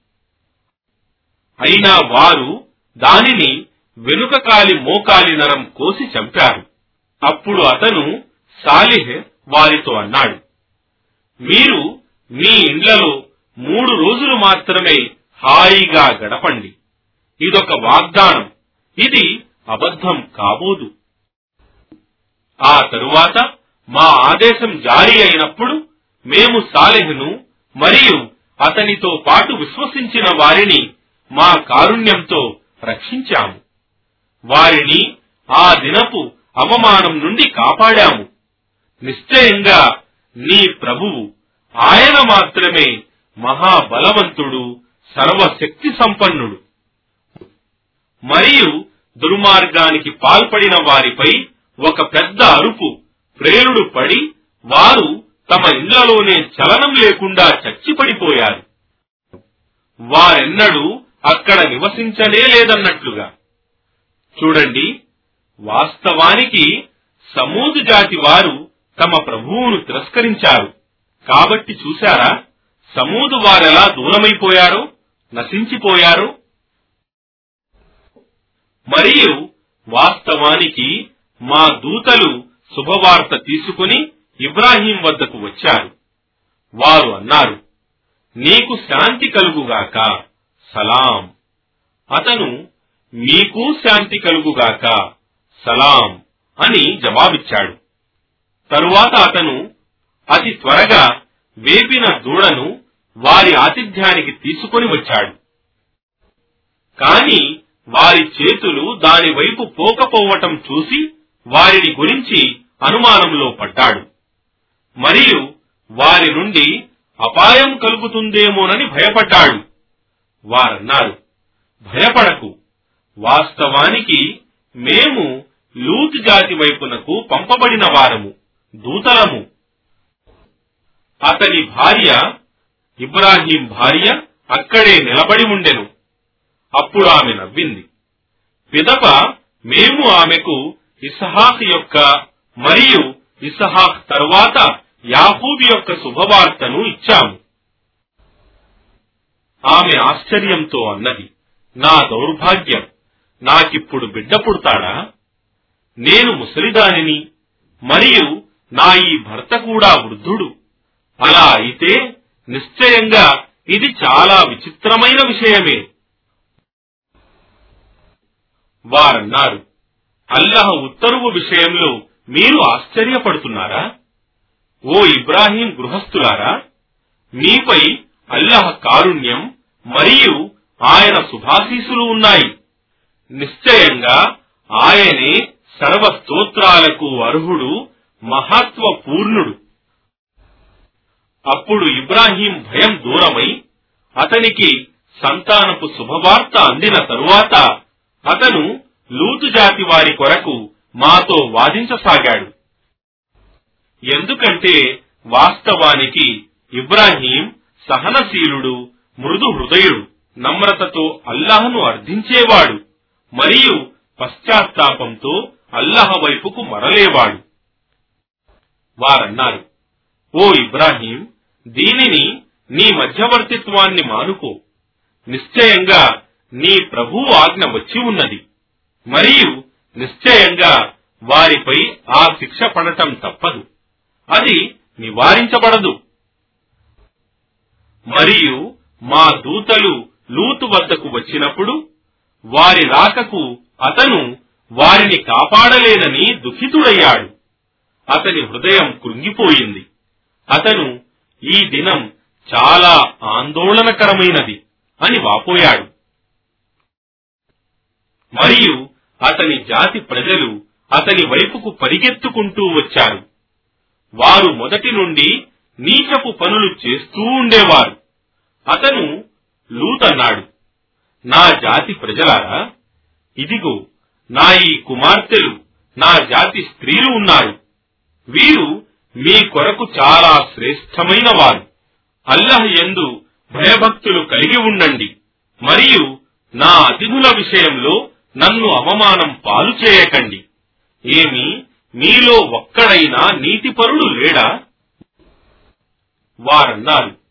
అయినా వారు దానిని వెనుక కాలి మోకాలి నరం కోసి చంపారు. అప్పుడు అతను సాలిహ్ వారితో అన్నాడు మీరు మీ ఇండ్లలో మూడు రోజులు మాత్రమే హాయిగా గడపండి. ఇదొక వాగ్దానం. ఇది అబద్ధం కాబోదు. ఆ తరువాత మా ఆదేశం జారీ అయినప్పుడు మేము సాలెహ్ను మరియు అతనితో పాటు విశ్వసించిన వారిని మా కారుణ్యంతో రక్షించాము. వారిని ఆ దినపు అవమానం నుండి కాపాడాము. నిశ్చయంగా నీ ప్రభువు ఆయన మాత్రమే మహాబలవంతుడు సర్వశక్తి సంపన్నుడు. మరియు దుర్మార్గానికి పాల్పడిన వారిపై ఒక పెద్ద అరుపు ప్రేరుడు పడి వారు తమ ఇళ్ళలోనే చలనం లేకుండా చచ్చిపడిపోయారు. వారెన్నడూ అక్కడ నివసించనే లేదన్నట్లుగా. చూడండి వాస్తవానికి సమూదు జాతి వారు తమ ప్రభువును తిరస్కరించారు. కాబట్టి చూశారా సమూదు వారెలా దూరమైపోయారో నశించిపోయారో? మరియు వాస్తవానికి మా దూతలు శుభవార్త తీసుకుని ఇబ్రాహీం వద్దకు వచ్చారు. వారు అన్నారు నీకు శాంతి కలుగుగాక. సలాం. అతను మీకు శాంతి కలుగుగాక సలాం అని జవాబిచ్చాడు. తరువాత అతను అతి త్వరగా వేపిన దూడను వారి ఆతిథ్యానికి తీసుకొని వచ్చాడు. కాని వారి చేతులు దాని వైపు పోకపోవటం చూసి వారిని గురించి అనుమానంలో పడ్డాడు. మరియు వారి నుండి అపాయం కలుగుతుందేమోనని భయపడ్డాడు. వారన్నారు. భయపడకు. వాస్తవానికి మేము లూత్ జాతి వైపునకు పంపబడిన వారము దూతలము. అతని భార్య ఇబ్రాహీం భార్య అక్కడే నిలబడి ఉండెను. అప్పుడు ఆమె నవ్వింది. పిదప మేము ఆమెకు ఇసహాక్ యొక్క మరియు ఇసహాక్ తరువాత యాహూబ్ యొక్క శుభవార్తను ఇచ్చాము. ఆమె ఆశ్చర్యంతో అన్నది. నా దౌర్భాగ్యం. నాకిప్పుడు బిడ్డ పుడతాడా? నేను ముసలిదానిని మరియు నా ఈ భర్త కూడా వృద్ధుడు. అలా అయితే నిశ్చయంగా ఇది చాలా విచిత్రమైన విషయమే. వారన్నారు అల్లహ ఉత్తర్వు విషయంలో మీరు ఆశ్చర్యపడుతున్నారా? ఓ ఇబ్రాహీం గృహస్థులారా మీపై అల్లహ కారుణ్యం మరియు ఆయన శుభాశీసులు ఉన్నాయి. నిశ్చయంగా ఆయనే సర్వ స్తోత్రాలకు అర్హుడు మహత్వ పూర్ణుడు అప్పుడు ఇబ్రాహీం భయం దూరమై అతనికి సంతానపు శుభవార్త అందిన తరువాత అతను లూతు జాతి వారి కొరకు మాతో వాదించసాగాడు. ఎందుకంటే వాస్తవానికి ఇబ్రాహీం సహనశీలుడు మృదు హృదయుడు నమ్రతతో అల్లాహను అర్థించేవాడు మరియు పశ్చాత్తాపంతో అల్లహ వైపుకు మరలేవాడు. వారన్నారు ఓ ఇబ్రాహీం దీనిని నీ మధ్యవర్తిత్వాన్ని మానుకో. నిశ్చయంగా నీ ప్రభు ఆజ్ఞ వచ్చి ఉన్నది. మరియు నిశ్చయంగా వారిపై ఆ శిక్ష పడటం తప్పదు. అది నివారించబడదు. మరియు మా దూతలు లూతు వద్దకు వచ్చినప్పుడు వారి రాకకు అతను వారిని కాపాడలేదని దుఃఖితుడయ్యాడు. అతని హృదయం కృంగిపోయింది. అతను ఈ దినం చాలా ఆందోళనకరమైనది అని వాపోయాడు. మరియు అతని జాతి ప్రజలు అతని వైపుకు పరిగెత్తుకుంటూ వచ్చారు. వారు మొదటి నుండి నీచపు పనులు చేస్తూ ఉండేవారు. అతను లూతన్నాడు. నా జాతి ప్రజలారా ఇదిగో నా ఈ కుమార్తెలు నా జాతి స్త్రీలు ఉన్నారు. వీరు మీ కొరకు చాలా శ్రేష్టమైన వారు. అల్లహ ఎందు భయభక్తులు కలిగి ఉండండి. మరియు నా అతిథుల విషయంలో నన్ను అవమానం పాలు చేయకండి. ఏమి మీలో ఒక్కడైనా నీతిపరుడు లేడా? వారన్నారు.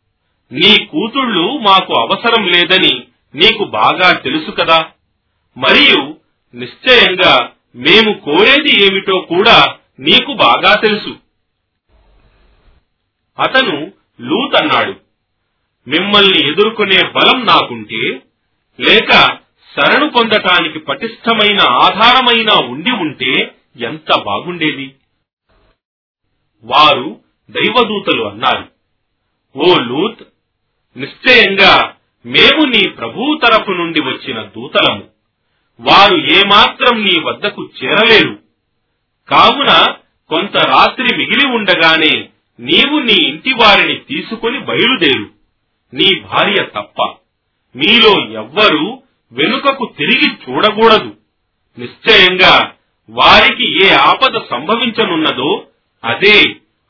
నీ కూతుళ్ళు మాకు అవసరం లేదని నీకు బాగా తెలుసు కదా. మరియు నిశ్చయంగా మేము కోరేది ఏమిటో కూడా నీకు బాగా తెలుసు. అతను లూత్ అన్నాడు. మిమ్మల్ని ఎదుర్కొనే బలం నాకుంటే లేక శరణు పొందటానికి పటిష్టమైన ఆధారమైన ఉండి ఉంటే ఎంత బాగుండేది? వారు దైవదూతలు అన్నారు. ఓ లూత్ నిశ్చయంగా మేము నీ ప్రభువు తరపు నుండి వచ్చిన దూతలము. వారు ఏమాత్రం నీ వద్దకు చేరలేరు. కావున కొంత రాత్రి మిగిలి ఉండగానే నీవు నీ ఇంటి వారిని తీసుకుని బయలుదేరు. నీ భార్య తప్ప మీలో ఎవ్వరూ వెనుకకు తిరిగి చూడకూడదు. నిశ్చయంగా వారికి ఏ ఆపద సంభవించనున్నదో అదే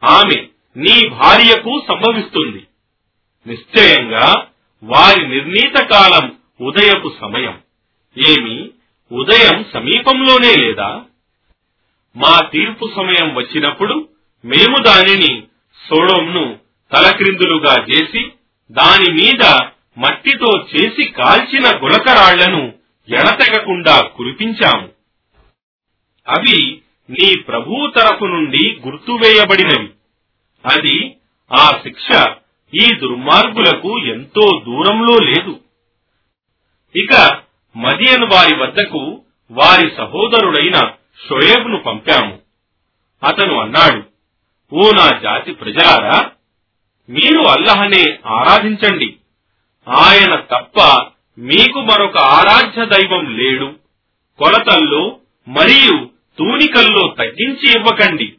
ఆమె నీ భార్యకు సంభవిస్తుంది. నిశ్చయంగా వారి నిర్ణీత కాలం ఉదయపు సమయం. ఏమి? ఉదయం సమీపంలోనే లేదా? మా తీర్పు సమయం వచ్చినప్పుడు మేము దానిని సోడంను తలక్రిందులుగా చేసి దాని మీద మట్టితో చేసి కాల్చిన గులకరాళ్ళను ఎడతెగకుండా కురిపించాము. అవి నీ ప్రభు తరపు నుండి గుర్తువేయబడినవి అది ఆ శిక్ష ఈ దుర్మార్గులకు ఎంతో దూరంలో లేదు. ఇక మదియన్ వారి వద్దకు వారి సహోదరుడైన షోయేబ్ను పంపాము. అతను అన్నాడు ఓ నా జాతి ప్రజలారా మీరు అల్లహనే ఆరాధించండి. ఆయన తప్ప మీకు మరొక ఆరాధ్య దైవం లేడు. కొలతల్లో మరియు తూనికల్లో తగ్గించి ఇవ్వకండి.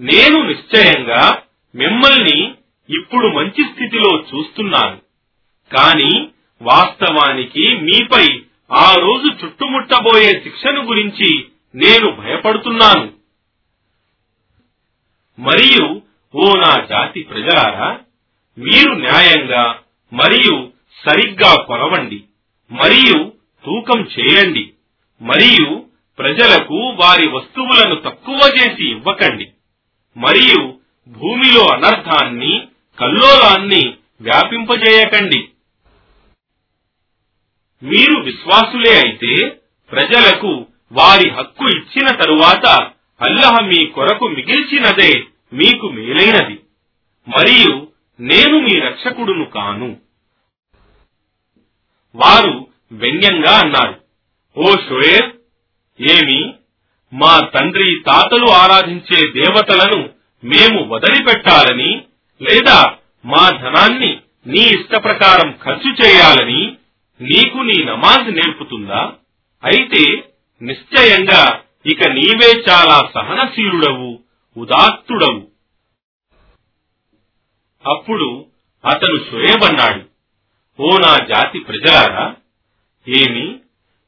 నేను నిశ్చయంగా మిమ్మల్ని ఇప్పుడు మంచి స్థితిలో చూస్తున్నాను. కాని వాస్తవానికి మీపై ఆ రోజు చుట్టుముట్టబోయే శిక్షను గురించి నేను భయపడుతున్నాను. మరియు ఓ నా జాతి ప్రజలారా మీరు న్యాయంగా మరియు సరిగ్గా కొలవండి మరియు తూకం చేయండి మరియు ప్రజలకు వారి వస్తువులను తక్కువ చేసి ఇవ్వకండి మరియు భూమిలో అనర్థాన్ని కల్లోలాన్ని వ్యాపింపజేయకండి. మీరు విశ్వాసులే అయితే ప్రజలకు వారి హక్కు ఇచ్చిన తరువాత అల్లహ మీ కొరకు మిగిల్చినదే మీకు మేలైనది. మరియు నేను మీ రక్షకుడును కాను. వారు వ్యంగ్యంగా అన్నారు ఓ షోయర్ ఏమి? మా తండ్రి తాతలు ఆరాధించే దేవతలను మేము వదిలిపెట్టాలని లేదా మా ధనాన్ని నీ ఇష్ట ప్రకారం ఖర్చు చేయాలని నీకు నీ నమాజ్ నేర్పుతుందా? అయితే నిశ్చయంగా ఇక నీవే చాలా సహనశీలుడవు ఉదాత్తుడవు. అప్పుడు అతను షోయబన్నాడు ఓ నా జాతి ప్రజలారా ఏమి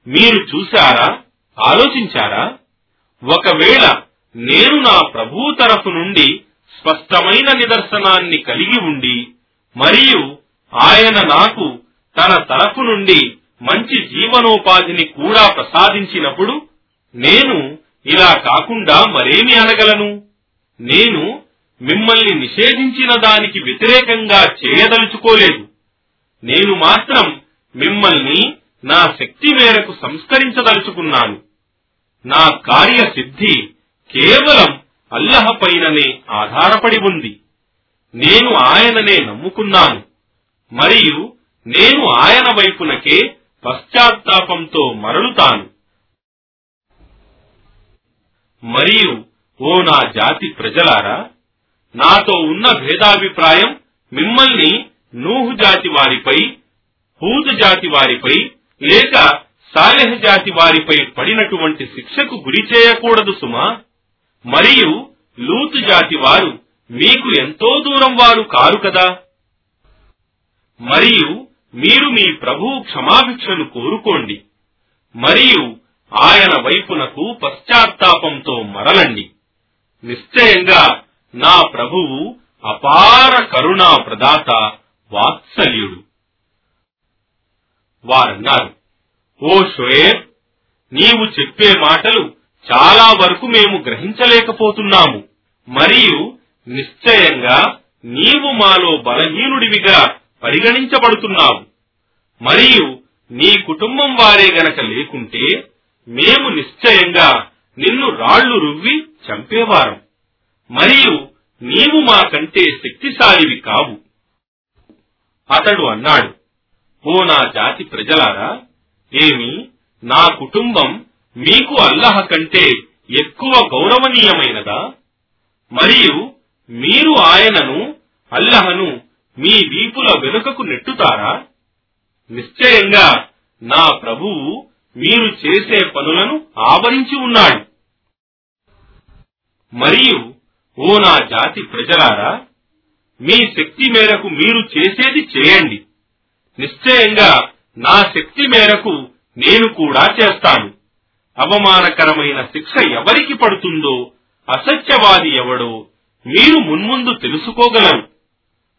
మీరు చూశారా ఆలోచించారా? ఒకవేళ నేను నా ప్రభువు తరఫు నుండి స్పష్టమైన నిదర్శనాన్ని కలిగి ఉండి మరియు ఆయన నాకు తన తరపు నుండి మంచి జీవనోపాధిని కూడా ప్రసాదించినప్పుడు నేను ఇలా కాకుండా మరేమి అనగలను? నేను మిమ్మల్ని నిషేధించిన దానికి వ్యతిరేకంగా చేయదలుచుకోలేదు. నేను మాత్రం మిమ్మల్ని నా శక్తి మేరకు సంస్కరించదలుచుకున్నాను. నా కార్యసిద్ధి కేవలం అల్లహ పైననే ఆధారపడి ఉంది. నేను ఆయననే నమ్ముకున్నాను. మరియు నేను ఆయన వైపునకే పశ్చాత్తాపంతో మరలుతాను. మరియు ఓ నా జాతి ప్రజలారా నాతో ఉన్న భేదాభిప్రాయం మిమ్మల్ని నూహు జాతి వారిపై హూద్ జాతి వారిపై లేక సాలెహ్ జాతి వారిపై పడినటువంటి శిక్షకు గురి చేయకూడదు సుమా? మరియు లూతు జాతి వారు మీకు ఎంతో దూరం వారు కారు కదా? మరియు మీరు మీ ప్రభువు క్షమాభిక్షను కోరుకోండి. మరియు ఆయన వైపునకు పశ్చాత్తాపంతో మరలండి. నిశ్చయంగా నా ప్రభువు అపార కరుణా ప్రదాత వాత్సల్యుడు. వారన్నారు ఓ షోయేబ్ నీవు చెప్పే మాటలు చాలా వరకు మేము గ్రహించలేకపోతున్నాము. మరియు నిశ్చయంగా నీవు మాలో బలహీనుడివిగా పరిగణించబడుతున్నావు. మరియు నీ కుటుంబం వారే గనక లేకుంటే మేము నిశ్చయంగా నిన్ను రాళ్ళు రువ్వి చంపేవారం. మరియు నీవు మాకంటే శక్తిశాలివి కావు. అతడు అన్నాడు ఓ నా జాతి ప్రజలారా ఏమి నా కుటుంబం మీకు అల్లహ కంటే ఎక్కువ గౌరవనీయమైనదా? మరియు మీరు ఆయనను అల్లహను మీ వీపుల వెనుకకు నెట్టుతారా? నిశ్చయంగా నా ప్రభువు మీరు చేసే పనులను ఆవరించి ఉన్నాడు. మరియు ఓ నా జాతి ప్రజలారా మీ శక్తి మేరకు మీరు చేసేది చేయండి. నిశ్చయంగా నా శక్తి మేరకు నేను కూడా చేస్తాను. అవమానకరమైన శిక్ష ఎవరికి పడుతుందో అసత్యవాది ఎవడో మీరు మున్ముందు తెలుసుకోగలరు.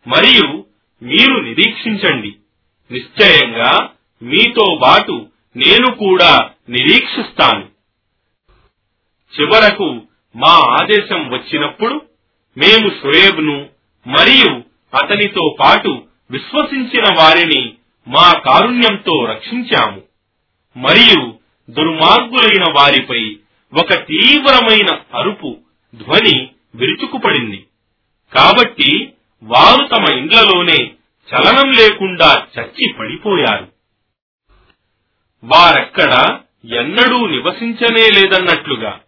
మరియు మీరు నిరీక్షించండి. నిశ్చయంగా మీతో బాటు నేను కూడా నిరీక్షిస్తాను. చివరకు మా ఆదేశం వచ్చినప్పుడు మేము షుయేబ్ను మరియు అతనితో పాటు విశ్వసించిన వారిని మా కారుణ్యంతో రక్షించాము. మరియు దుర్మార్గులైన వారిపై ఒక తీవ్రమైన అరుపు ధ్వని విరుచుకుపడింది. కాబట్టి వారు తమ ఇండ్లలోనే చలనం లేకుండా చచ్చి పడిపోయారు. వారెక్కడ ఎన్నడూ నివసించనే లేదన్నట్లుగా.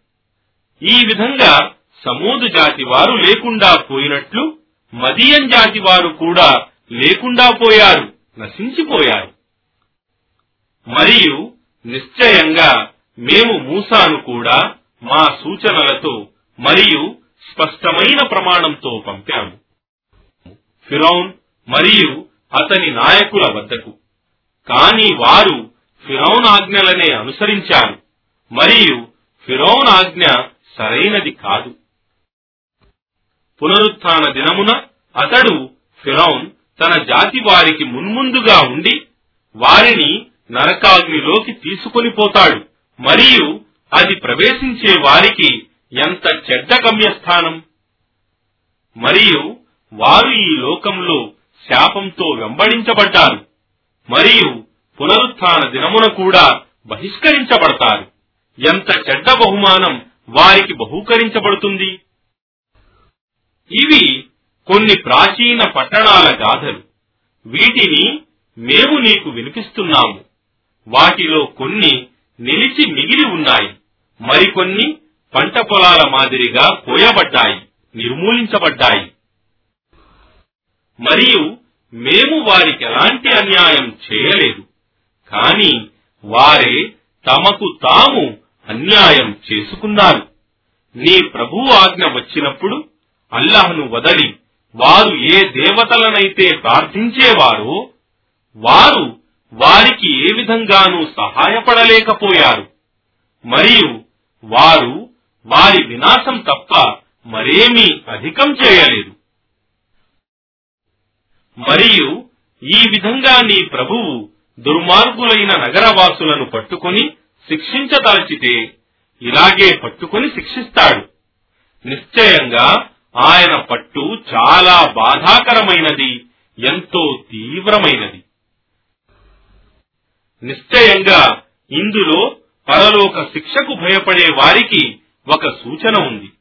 ఈ విధంగా సమూదు జాతి వారు లేకుండా పోయినట్లు మదియం జాతి వారు కూడా లేకుండా పోయారు నశించిపోయారు. మరియు నిశ్చయంగా మేము మూసాను కూడా మా సూచనలతో మరియు స్పష్టమైన ప్రమాణంతో పంపాము. ఫిరౌన్ మరియు అతని నాయకుల వద్దకు. కాని వారు ఫిరౌన్ ఆజ్ఞలనే అనుసరించారు. మరియు ఫిరౌన్ ఆజ్ఞ సరైనది కాదు. పునరుత్న దినమున అతడు ఫిరౌన్ తన జాతి వారికి మున్ముందుగా ఉండి వారిని నరకాగ్నిలోకి తీసుకొని పోతాడు. మరియు అది ప్రవేశించే వారికి ఎంత చెడ్డ గమ్యస్థానం? మరియు వారు ఈ లోకంలో శాపంతో వెంబడించబడ్డారు. మరియు పునరుత్న దినమున కూడా బహిష్కరించబడతారు. ఎంత చెడ్డ బహుమానం వారికి బహూకరించబడుతుంది? ఇవి కొన్ని ప్రాచీన పట్టణాల గాథలు. వీటిని మేము నీకు వినిపిస్తున్నాము. వాటిలో కొన్ని నిలిచి మిగిలి ఉన్నాయి మరికొన్ని పంట పొలాల మాదిరిగా కోయబడ్డాయి నిర్మూలించబడ్డాయి. మరియు మేము వారికి ఎలాంటి అన్యాయం చేయలేదు కాని వారే తమకు తాము అన్యాయం చేసుకున్నారు. నీ ప్రభు ఆజ్ఞ వచ్చినప్పుడు అల్లాహ్ను వదలి వారు ఏ దేవతలనైతే ప్రార్థించేవారో వారు వారికి ఏ విధంగానూ సహాయపడలేకపోయారు. మరియు వారు వారి వినాశం తప్ప మరేమీ అధికం చేయలేదు. మరియు ఈ విధంగా నీ ప్రభువు దుర్మార్గులైన నగరవాసులను పట్టుకొని శిక్షించదలచితే ఇలాగే పట్టుకొని శిక్షిస్తాడు. నిశ్చయంగా ఆయన పట్టు చాలా బాధాకరమైనది ఎంతో తీవ్రమైనది. నిశ్చయంగా ఇందులో పరలోక శిక్షకు భయపడే వారికి ఒక సూచన ఉంది.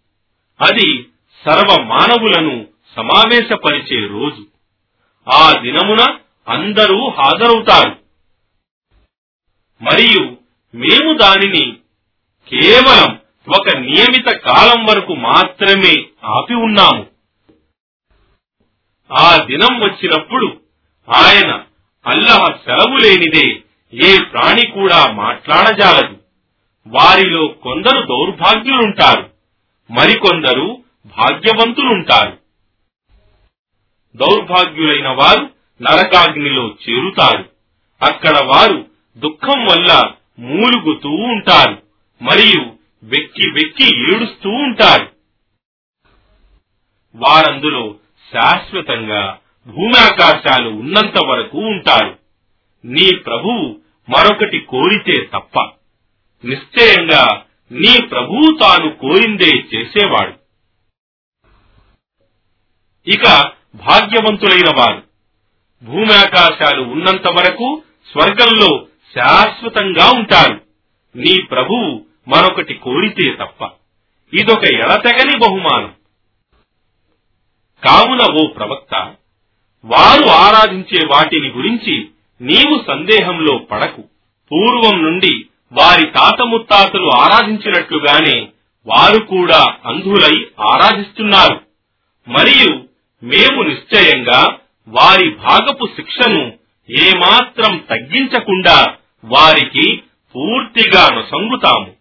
అది సర్వ మానవులను సమావేశపరిచే రోజు. ఆ దినమున అందరూ హాజరవుతారు. మరియు మేము దానిని కేవలం ఒక నియమిత కాలం వరకు మాత్రమే ఆపి ఉన్నాము. ఆ దినం వచ్చినప్పుడు ఆయన అల్లహ సెలవు లేనిదే ఏ ప్రాణి కూడా మాట్లాడజాలదు. వారిలో కొందరు దౌర్భాగ్యులుంటారు. మరికొందరు భాగ్యవంతులుంటారు. దౌర్భాగ్యులైన వారు నరకాగ్నిలో చేరుతారు. అక్కడ వారు దుఃఖం వల్ల మూలుగుతూ ఉంటారు. మరియు వెక్కి వెక్కి ఏడుస్తూ ఉంటారు. వారందులో శాశ్వతంగా భూమాకాశాలు ఉన్నంత వరకు ఉంటారు. నీ ప్రభువు మరొకటి కోరితే తప్ప నిశ్చయంగా నీ ప్రభువు తాను కోరిందే చేసేవాడు. ఇక భాగ్యవంతులైన వారు భూమాకాశాలు ఉన్నంత వరకు స్వర్గంలో శాశ్వతంగా ఉంటారు. నీ ప్రభువు మరొకటి కోరితే తప్ప ఇదొక ఎడతెగని బహుమానం. కావున ఓ ప్రవక్త వారు ఆరాధించే వాటిని గురించి నీవు సందేహంలో పడకు. పూర్వం నుండి వారి తాత ముత్తాతలు ఆరాధించినట్లుగానే వారు కూడా అంధులై ఆరాధిస్తున్నారు. మరియు మేము నిశ్చయంగా వారి భాగపు శిక్షను ఏమాత్రం తగ్గించకుండా వారికి పూర్తిగా అనుసంగుతాము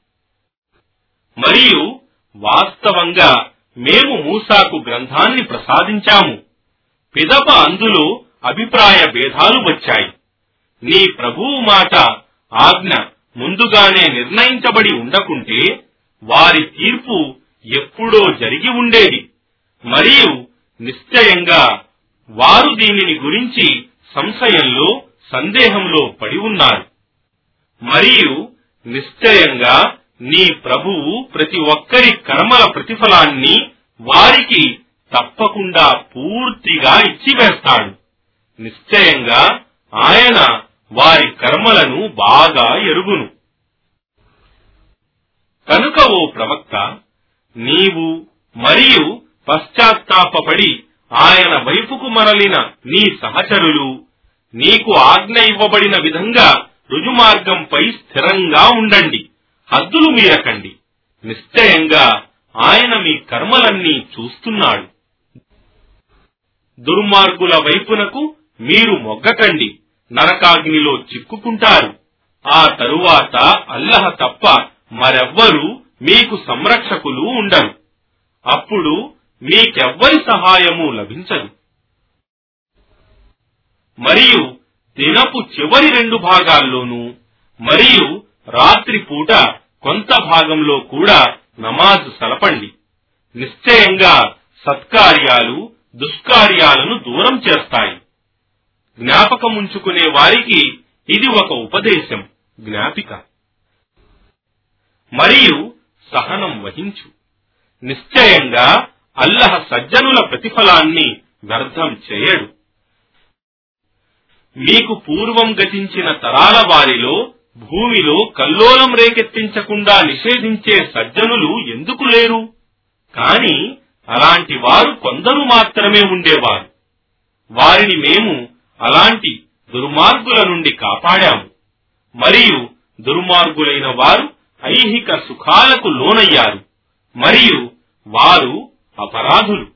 మరియు వాస్తవంగా మేము మూసాకు గ్రంథాన్ని ప్రసాదించాము. పిదప అందులో అభిప్రాయ భేదాలు వచ్చాయి. నీ ప్రభువు మాట ఆజ్ఞ ముందుగానే నిర్ణయించబడి ఉండకుంటే వారి తీర్పు ఎప్పుడో జరిగి ఉండేది. మరియు నిశ్చయంగా వారు దీనిని గురించి సంశయంలో సందేహంలో పడి ఉన్నారు. మరియు నిశ్చయంగా నీ ప్రభువు ప్రతి ఒక్కరి కర్మల ప్రతిఫలాన్ని వారికి తప్పకుండా పూర్తిగా ఇచ్చివేస్తాడు. నిశ్చయంగా ఆయన వారి కర్మలను బాగా ఎరుగును. కనుక ఓ ప్రవక్త నీవు మరియు పశ్చాత్తాపడి ఆయన వైపుకు మరలిన నీ సహచరులు నీకు ఆజ్ఞ ఇవ్వబడిన విధంగా రుజుమార్గంపై స్థిరంగా ఉండండి. హద్దులు మీరకండి. నిశ్చయంగా ఆయన మీ కర్మలన్నీ చూస్తున్నాడు. దుర్మార్గుల వైపునకు మీరు మొగ్గకండి. నరకాగ్నిలో చిక్కుకుంటారు. ఆ తరువాత అల్లహ తప్ప మరెవ్వరూ మీకు సంరక్షకులు ఉండరు. అప్పుడు మీకెవ్వరి సహాయము లభించదు. మరియు దినపు చివరి రెండు భాగాల్లోనూ మరియు రాత్రి పూట కొంత భాగంలో కూడా నమాజ్ సలపండి. నిశ్చయంగా సత్కార్యాలు దుష్కార్యాలను దూరం చేస్తాయి. జ్ఞాపకముంచుకునే వారికి ఇది ఒక ఉపదేశం జ్ఞాపిక. మరియు సహనం వహించు. నిశ్చయంగా అల్లహ సజ్జనుల ప్రతిఫలాన్ని వ్యర్థం చేయడు. మీకు పూర్వం గతించిన తరాల వారిలో భూమిలో కల్లోలం రేకెత్తించకుండా నిషేధించే సజ్జనులు ఎందుకు లేరు? కాని అలాంటి వారు కొందరు మాత్రమే ఉండేవారు. వారిని మేము అలాంటి దుర్మార్గుల నుండి కాపాడాము. మరియు దుర్మార్గులైన వారు ఐహిక సుఖాలకు లోనయ్యారు. మరియు వారు అపరాధులు.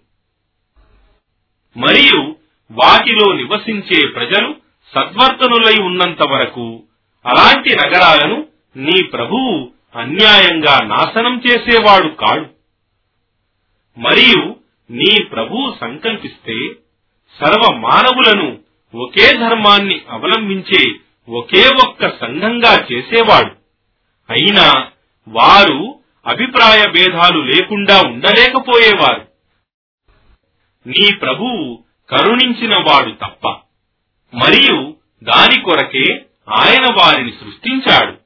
మరియు వాటిలో నివసించే ప్రజలు సద్వర్తనులై ఉన్నంత వరకు అలాంటి నగరాలను నీ ప్రభువు అన్యాయంగా నాశనం చేసేవాడు కాడు. మరియు నీ ప్రభువు సంకల్పిస్తే సర్వ మానవులను ఒకే ధర్మాన్ని అవలంబించే ఒకే ఒక్క సంఘంగా చేసేవాడు. అయినా వారు అభిప్రాయ భేదాలు లేకుండా ఉండలేకపోయేవారు. నీ ప్రభువు కరుణించిన వాడు తప్ప మరియు దాని కొరకే ఆయన వారిని సృష్టించాడు.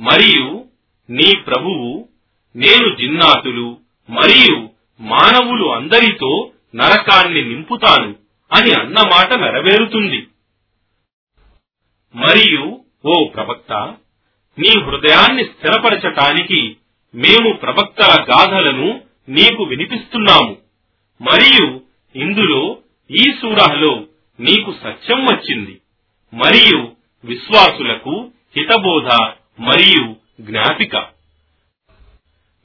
మరియు నీ ప్రభువు నేను జిన్నాతులు మరియు మానవులు అందరితో నరకాన్ని నింపుతాను. అని అన్నమాట నెరవేరుతుంది. మరియు ఓ ప్రవక్త నీ హృదయాన్ని స్థిరపరచటానికి మేము ప్రవక్తల గాథలను నీకు వినిపిస్తున్నాము. మరియు ఇందులో ఈ సూరాహలో నీకు సత్యం వచ్చింది. మరియు విశ్వాసులకు హితబోధ మరియు జ్ఞాపిక.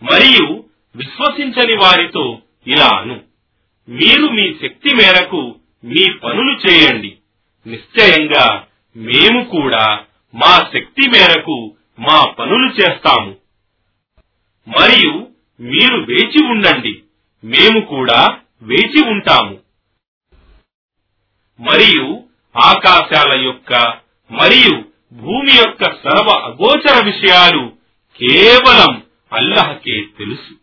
మరియు విశ్వసించని వారితో ఇలా అను. మీరు మీ శక్తి మేరకు మీ పనులు చేయండి. నిశ్చయంగా మేము కూడా మా శక్తి మేరకు మా పనులు చేస్తాము. మరియు మీరు వేచి ఉండండి. మేము కూడా వేచి ఉంటాము. మరియు ఆకాశాల యొక్క మరియు భూమి యొక్క సర్వ అగోచర విషయాలు కేవలం అల్లహకే తెలుసు.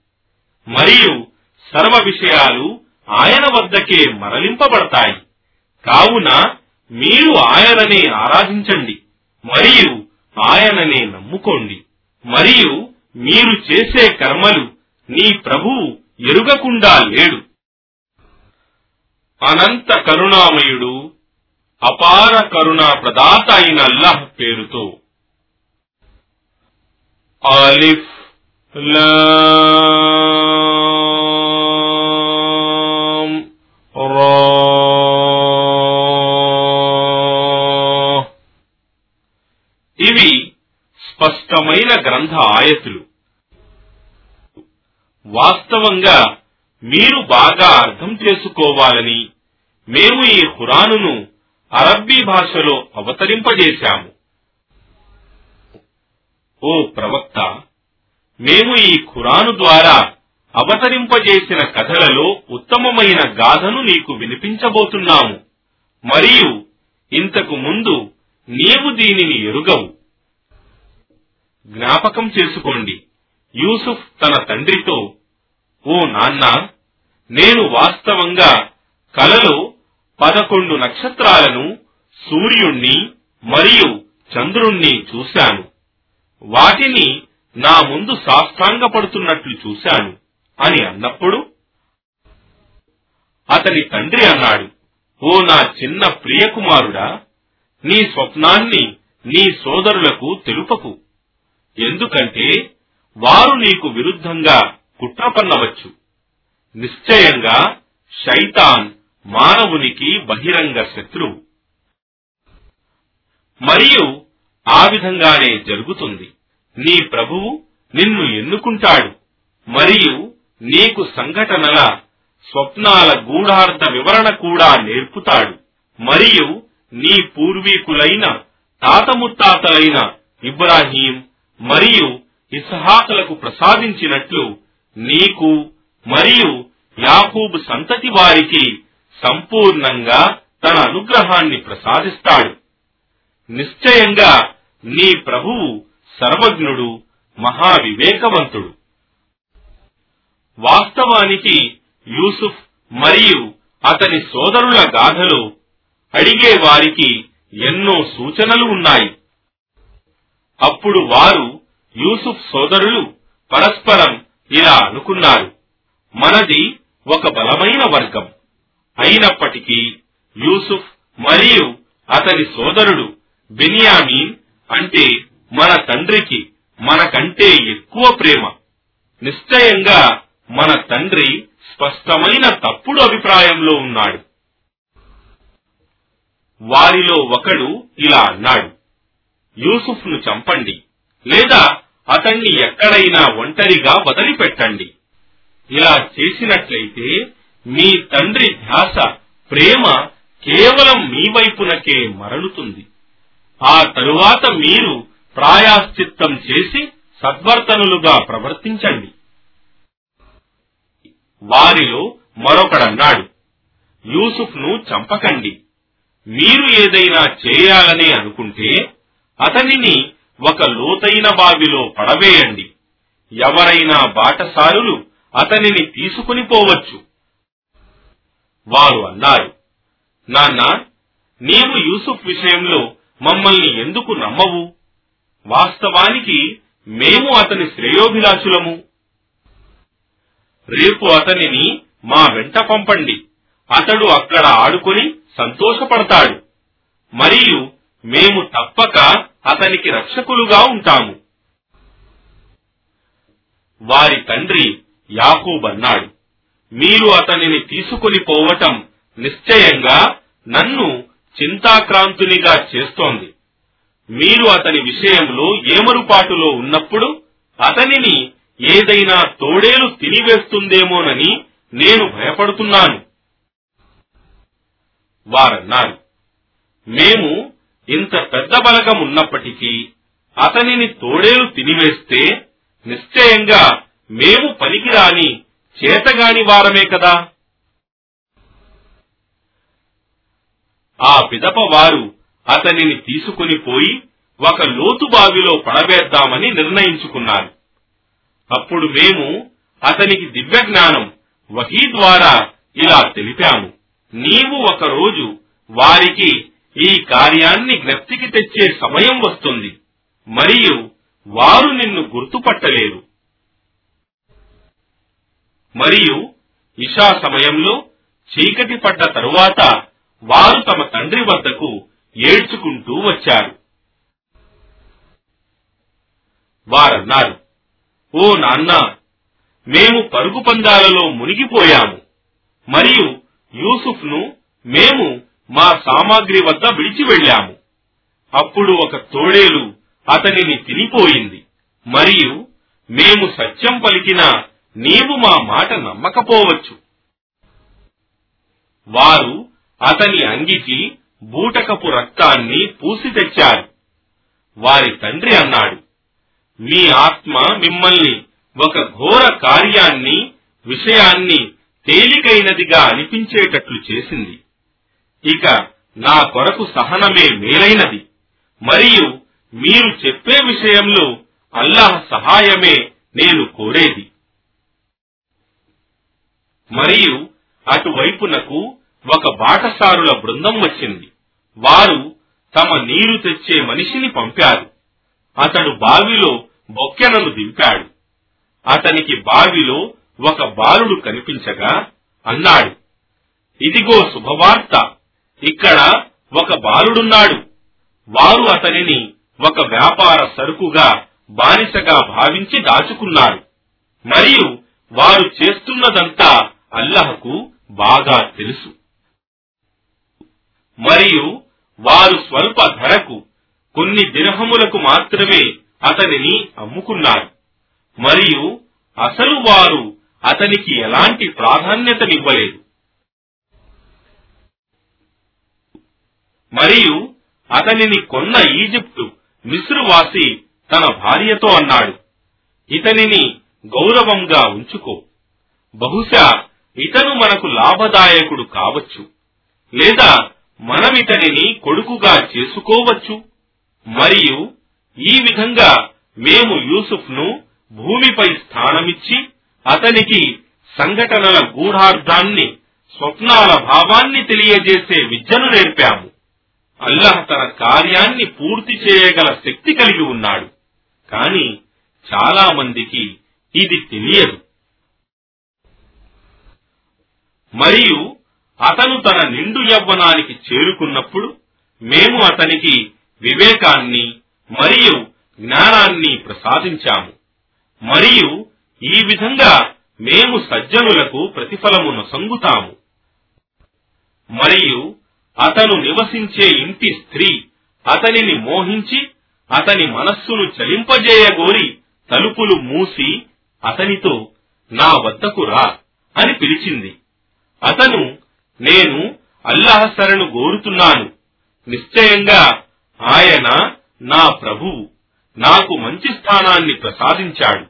మరియు సర్వ విషయాలు ఆయన వద్దకే మరలింపబడతాయి. కావున మీరు ఆయననే ఆరాధించండి మరియు ఆయననే నమ్ముకోండి మరియు మీరు చేసే కర్మలు నీ ప్రభువు ఎరుగకుండా లేడు. అనంత కరుణామయుడు అపార కరుణా ప్రదాత అయిన అల్లాహ్ పేరుతో. ఆలిఫ్ లా స్పష్టమైన గ్రంథ ఆయతులు. వాస్తవంగా మీరు బాగా అర్థం చేసుకోవాలని మేము ఈ ఖురానును అరబ్బీ భాషలో అవతరింపజేశాము. ఓ ప్రవక్త మేము ఈ ఖురాను ద్వారా అవతరింపజేసిన కథలలో ఉత్తమమైన గాథను నీకు వినిపించబోతున్నాము. మరియు ఇంతకు ముందు నీవు దీనిని ఎరుగవు. జ్ఞాపకం చేసుకోండి. యూసుఫ్ తన తండ్రితో ఓ నాన్న నేను వాస్తవంగా కలలో పదకొండు నక్షత్రాలను సూర్యుణ్ణి మరియు చంద్రుణ్ణి చూశాను. వాటిని నా ముందు సాష్టాంగపడుతున్నట్లు చూశాను అని అన్నప్పుడు అతని తండ్రి అన్నాడు ఓ నా చిన్న ప్రియకుమారుడా నీ స్వప్నాన్ని నీ సోదరులకు తెలుపకు. ఎందుకంటే వారు నీకు విరుద్ధంగా కుట్ర పన్నవచ్చు నిశ్చయంగా శైతాన్ మానవునికి బహిరంగ శత్రువు. మరియు ఆ విధంగానే జరుగుతుంది. నీ ప్రభువు నిన్ను ఎన్నుకుంటాడు. మరియు నీకు సంఘటనల స్వప్నాల గూఢార్థ వివరణ కూడా నేర్పుతాడు. మరియు నీ పూర్వీకులైన తాత ముత్తాతలైన ఇబ్రాహీం మరియు ఇస్హాకులకు ప్రసాదించినట్లు నీకు మరియు యాకూబ్ సంతతి వారికి సంపూర్ణంగా తన అనుగ్రహాన్ని ప్రసాదిస్తాడు. నిశ్చయంగా నీ ప్రభువు సర్వజ్ఞుడు మహావివేకవంతుడు. వాస్తవానికి యూసుఫ్ మరియు అతని సోదరుల గాథలో అడిగే వారికి ఎన్నో సూచనలు ఉన్నాయి. అప్పుడు వారు యూసుఫ్ సోదరులు పరస్పరం ఇలా అనుకున్నారు. మనది ఒక బలమైన వర్గం. అయినప్పటికీ యూసుఫ్ మరియు అతని సోదరుడు బెనియామీన్ అంటే మన తండ్రికి మనకంటే ఎక్కువ ప్రేమ. నిశ్చయంగా మన తండ్రి స్పష్టమైన తప్పుడు అభిప్రాయంలో ఉన్నాడు. వారిలో ఒకడు ఇలా అన్నాడు. యూసుఫ్ను చంపండి లేదా అతన్ని ఎక్కడైనా ఒంటరిగా వదిలిపెట్టండి. ఇలా చేసినట్లయితే మీ తండ్రి ధ్యాస ప్రేమ కేవలం మీ వైపునకే మరలుతుంది. ఆ తరువాత మీరు ప్రాయాశ్చిత్తం చేసి సద్వర్తనులుగా ప్రవర్తించండి. వారిలో మరొకడన్నాడు. యూసుఫ్ను చంపకండి. మీరు ఏదైనా చేయాలని అనుకుంటే అతనిని ఒక లోతైన బావిలో పడవేయండి. ఎవరైనా బాటసారులు అతనిని తీసుకుని పోవచ్చు. వారు అన్నారు నాన్న నీవు యూసుఫ్ విషయంలో మమ్మల్ని ఎందుకు నమ్మవు? వాస్తవానికి మేము అతని శ్రేయోభిలాషులము. రేపు అతనిని మా వెంట పంపండి. అతడు అక్కడ ఆడుకొని సంతోషపడతాడు. మరియు మేము తప్పక అతనికి రక్షకులుగా ఉంటాము. వారి తండ్రి యాకూబన్నాడు మీరు అతనిని తీసుకుని పోవటం నిశ్చయంగా నన్ను చింతాక్రాంతునిగా చేస్తోంది. మీరు అతని విషయంలో ఏమరుపాటులో ఉన్నప్పుడు అతనిని ఏదైనా తోడేలు తినివేస్తుందేమోనని నేను భయపడుతున్నాను. వారన్నారు మేము ఇంత పెద్ద బలగం ఉన్నప్పటికీ అతనిని తోడేలు తినివేస్తే నిశ్చయంగా మేము పనికిరాని చేతగాని వారమే కదా. ఆ పిదప వారు అతనిని తీసుకుని పోయి ఒక లోతు బావిలో పడవేద్దామని నిర్ణయించుకున్నారు. అప్పుడు మేము అతనికి దివ్య జ్ఞానం వహీ ద్వారా ఇలా తెలిపాము. నీవు ఒకరోజు వారికి ఈ కార్యాన్ని జ్ఞప్తికి తెచ్చే సమయం వస్తుంది. మరియు వారు నిన్ను గుర్తుపట్టలేరు మరియు ఇషా సమయంలో చీకటి పడ్డ తరువాత వారు తమ తండ్రి వద్దకు ఏడ్చుకుంటూ వచ్చారు. వారన్నారు ఓ నాన్న మేము పరుగు పందాలలో మునిగిపోయాము. మరియు యూసుఫ్ను మేము మా సామాగ్రి వద్ద విడిచి వెళ్ళాము. అప్పుడు ఒక తోడేలు అతనిని తినిపోయింది. మరియు మేము సత్యం పలికినా నీవు మా మాట నమ్మకపోవచ్చు. వారు అతని అంగికి బూటకపు రక్తాన్ని పూసి తెచ్చారు. వారి తండ్రి అన్నాడు మీ ఆత్మ మిమ్మల్ని ఒక ఘోర కార్యాన్ని విషయాన్ని తేలికైనదిగా అనిపించేటట్లు చేసింది. ఇక నా కొరకు సహనమే మేలైనది. మరియు మీరు చెప్పే విషయంలో అల్లాహ్ సహాయమే నేను కోరేది. మరియు అటువైపునకు ఒక బాటసారుల బృందం వచ్చింది. వారు తమ నీరు తెచ్చే మనిషిని పంపారు. అతడు బావిలో బొక్కెనను దింపాడు. అతనికి బావిలో ఒక బాలుడు కనిపించగా అన్నాడు ఇదిగో శుభవార్త. ఇక్కడ ఒక బాలుడున్నాడు. వారు అతనిని ఒక వ్యాపార సరుకుగా బానిసగా భావించి దాచుకున్నారు. మరియు వారు చేస్తున్నదంతా అల్లహకు బాగా తెలుసు. మరియు వారు స్వల్ప ధరకు కొన్ని దినహములకు మాత్రమే అతనిని అమ్ముకున్నారు. మరియు అసలు వారు అతనికి ఎలాంటి ప్రాధాన్యతనివ్వలేదు. మరియు అతనిని కొన్న ఈజిప్టు మిస్రువాసి తన భార్యతో అన్నాడు ఇతనిని గౌరవంగా ఉంచుకో. బహుశా ఇతను మనకు లాభదాయకుడు కావచ్చు లేదా మనమితనిని కొడుకుగా చేసుకోవచ్చు. మరియు ఈ విధంగా మేము యూసుఫ్ను భూమిపై స్థానమిచ్చి అతనికి సంఘటనల గూఢార్థాన్ని స్వప్నాల భావాన్ని తెలియజేసే విద్యను నేర్పాము. అల్లాహ్ తన కార్యాన్ని పూర్తి చేయగల శక్తి కలిగి ఉన్నాడు. కాని చాలా మందికి ఇది తెలియదు. మరియు అతను తన నిండు యవ్వనానికి చేరుకున్నప్పుడు మేము అతనికి వివేకాన్ని మరియు జ్ఞానాన్ని ప్రసాదించాము. మరియు ఈ విధంగా మేము సజ్జనులకు ప్రతిఫలమును సంగుతాము. మరియు అతను నివసించే ఇంటి స్త్రీ అతనిని మోహించి అతని మనస్సును చలింపజేయగోరి తలుపులు మూసి అతనితో నా వద్దకు రా అని పిలిచింది. అతను నేను అల్లాహ్ శరణు గోరుతున్నాను. నిశ్చయంగా ఆయన నా ప్రభువు నాకు మంచి స్థానాన్ని ప్రసాదించాడు.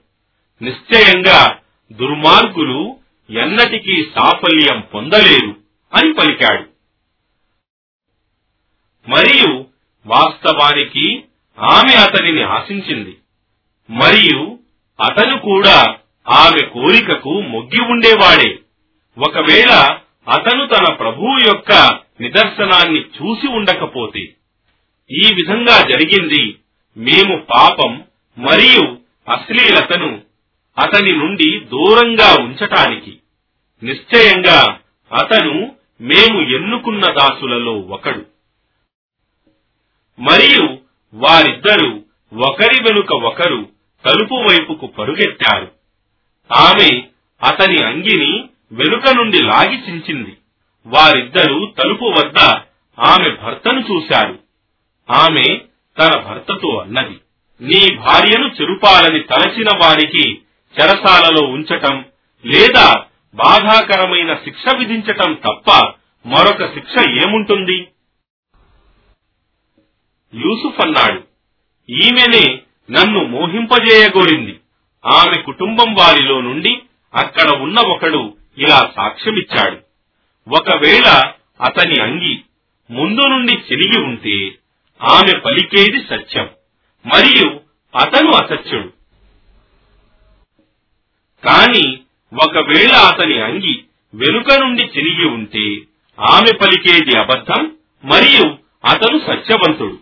నిశ్చయంగా దుర్మార్గులు ఎన్నటికీ సాఫల్యం పొందలేరు అని పలికాడు. మరియు వాస్తవానికి ఆమె అతనిని ఆశించింది. మరియు అతను కూడా ఆమె కోరికకు మొగ్గి ఉండేవాడే. ఒకవేళ అతను తన ప్రభువు యొక్క నిదర్శనాన్ని చూసి ఉండకపోతే ఈ విధంగా జరిగింది. మేము పాపం మరియు అశ్లీలతను అతని నుండి దూరంగా ఉంచటానికి. నిశ్చయంగా అతను మేము ఎన్నుకున్న దాసులలో ఒకడు. మరియు వారిద్దరూ ఒకరి వెనుక ఒకరు తలుపు వైపుకు పరుగెత్తారు. ఆమె అతని అంగిని వెనుక నుండి లాగి చించింది. వారిద్దరూ తలుపు వద్ద ఆమె భర్తను చూశారు. ఆమె తన భర్తతో అన్నది నీ భార్యను చెరుపాలని తలచిన వారికి చెరసాలలో ఉంచటం లేదా బాధాకరమైన శిక్ష విధించటం తప్ప మరొక శిక్ష ఏముంటుంది? యూసుఫ్ అన్నాడు ఈమెనే నన్ను మోహింపజేయగోరింది. ఆమె కుటుంబం వారిలో నుండి అక్కడ ఉన్న ఒకడు ఇలా సాక్ష్యమిచ్చాడు. ఒకవేళ అతని అంగి ముందు నుండి చిరిగి ఉంటే ఆమె పలికేది సత్యం మరియు అతను అసత్యుడు. కాని ఒకవేళ అతని అంగి వెనుక నుండి చిరిగి ఉంటే ఆమె పలికేది అబద్ధం మరియు అతను సత్యవంతుడు.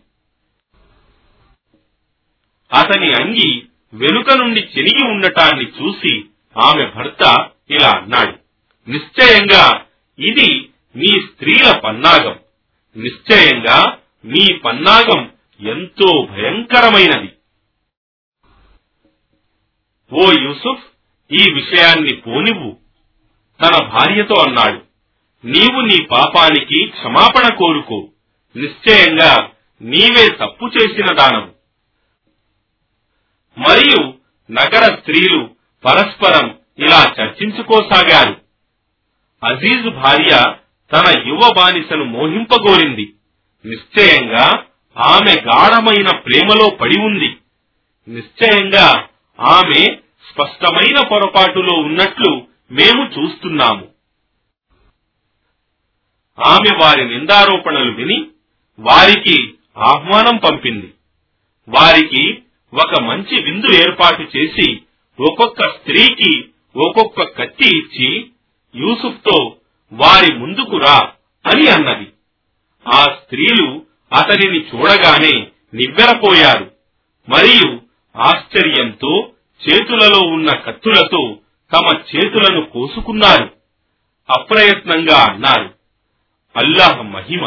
అతని అంగి వెనుక నుండి చెనిగి ఉండటాన్ని చూసి ఆమె భర్త ఇలా అన్నాడు నిశ్చయంగా ఇది మీ స్త్రీల పన్నాగం. నిశ్చయంగా మీ పన్నాగం ఎంతో భయంకరమైనది. ఓ యూసుఫ్ ఈ విషయాన్ని పోనివ్వు తన భార్యతో అన్నాడు. నీవు నీ పాపానికి క్షమాపణ కోరుకో. నిశ్చయంగా నీవే తప్పు చేసిన దానము మరియు నగర స్త్రీలు పరస్పరం ఇలా చర్చించుకోసాగారు. అజీజు భార్య తన యువ బానిసను మోహింపగోరింది నిశ్చయంగా ఆమె గాఢమైన ప్రేమలో పడి ఉంది. నిశ్చయంగా ఆమె స్పష్టమైన పొరపాటులో ఉన్నట్లు మేము చూస్తున్నాము. ఆమె వారి నిందారోపణలు విని వారికి ఆహ్వానం పంపింది. వారికి ఒక మంచి విందు ఏర్పాటు చేసి ఒక్కొక్క స్త్రీకి ఒక్కొక్క కత్తి ఇచ్చి యూసుఫ్తో వారి ముందుకు రా అని అన్నది. ఆ స్త్రీలు అతనిని చూడగానే నివ్వెరపోయారు. మరియు ఆశ్చర్యంతో చేతులలో ఉన్న కత్తులతో తమ చేతులను కోసుకున్నారు. అప్రయత్నంగా అన్నారు అల్లాహ్ మహిమ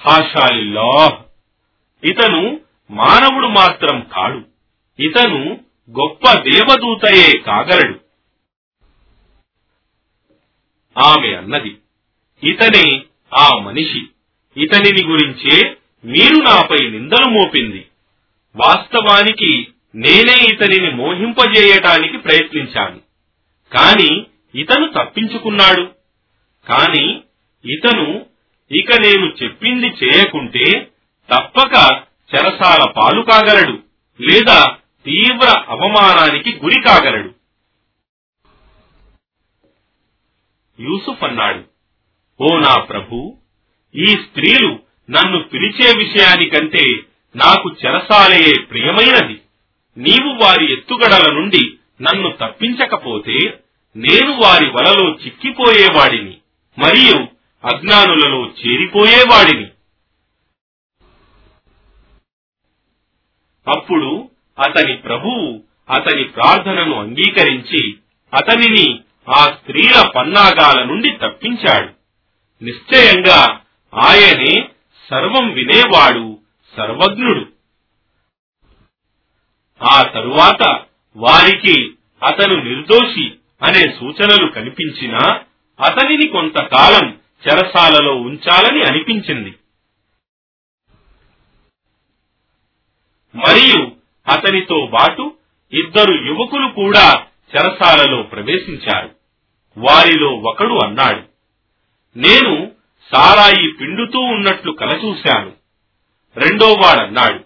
హాషాలిల్లాహ్ ఇతను మానవుడు మాత్రం కాడు. ఇతను గొప్ప దేవదూతయే కాగలడు. ఆమె అన్నది ఇతనే ఆ మనిషి. ఇతనిని గురించే మీరు నాపై నిందలు మోపింది. వాస్తవానికి నేనే ఇతనిని మోహింపజేయటానికి ప్రయత్నించాను. కాని ఇతను తప్పించుకున్నాడు. కాని ఇతను ఇక నేను చెప్పింది చేయకుంటే తప్పక చెరసాల పాలు కాగలడు లేదా తీవ్ర అవమానానికి గురి కాగలడు. యూసుఫ్ అన్నాడు ఓ నా ప్రభు ఈ స్త్రీలు నన్ను పిలిచే విషయానికంటే నాకు చెరసాలయే ప్రియమైనది. నీవు వారి ఎత్తుగడల నుండి నన్ను తప్పించకపోతే నేను వారి వలలో చిక్కిపోయేవాడిని మరియు అజ్ఞానులలో చేరిపోయేవాడిని. అప్పుడు అతని ప్రభువు అతని ప్రార్థనను అంగీకరించి అతనిని ఆ స్త్రీల పన్నాగాల నుండి తప్పించాడు. నిశ్చయంగా ఆయనే సర్వం వినేవాడు సర్వజ్ఞుడు. ఆ తరువాత వారికి అతను నిర్దోషి అనే సూచనలు కనిపించినా అతనిని కొంతకాలం చెరసాలలో ఉంచాలని అనిపించింది. మరియు అతనితో బాటు ఇద్దరు యువకులు కూడా చెరసాలలో ప్రవేశించారు. వారిలో ఒకడు అన్నాడు నేను సారాయి పిండుతూ ఉన్నట్లు కలచూశాను రెండోవాడన్నాడు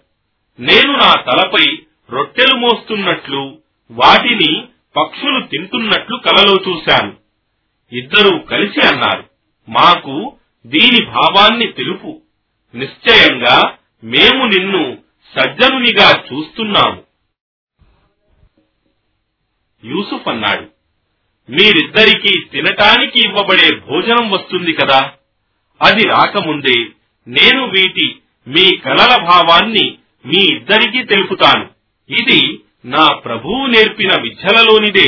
నేను నా తలపై రొట్టెలు మోస్తున్నట్లు వాటిని పక్షులు తింటున్నట్లు కలలో చూశాను. ఇద్దరూ కలిసి అన్నారు మాకు దీని భావాన్ని తెలుపు. నిశ్చయంగా మేము నిన్ను సజ్జనునిగా చూస్తున్నాము. యూసుఫ్ అన్నాడు మీరిద్దరికీ తినటానికి ఇవ్వబడే భోజనం వస్తుంది కదా. అది రాకముందే నేను వీటి మీ కలల భావాన్ని మీ ఇద్దరికీ తెలుపుతాను. ఇది నా ప్రభువు నేర్పిన విద్యలలోనిదే.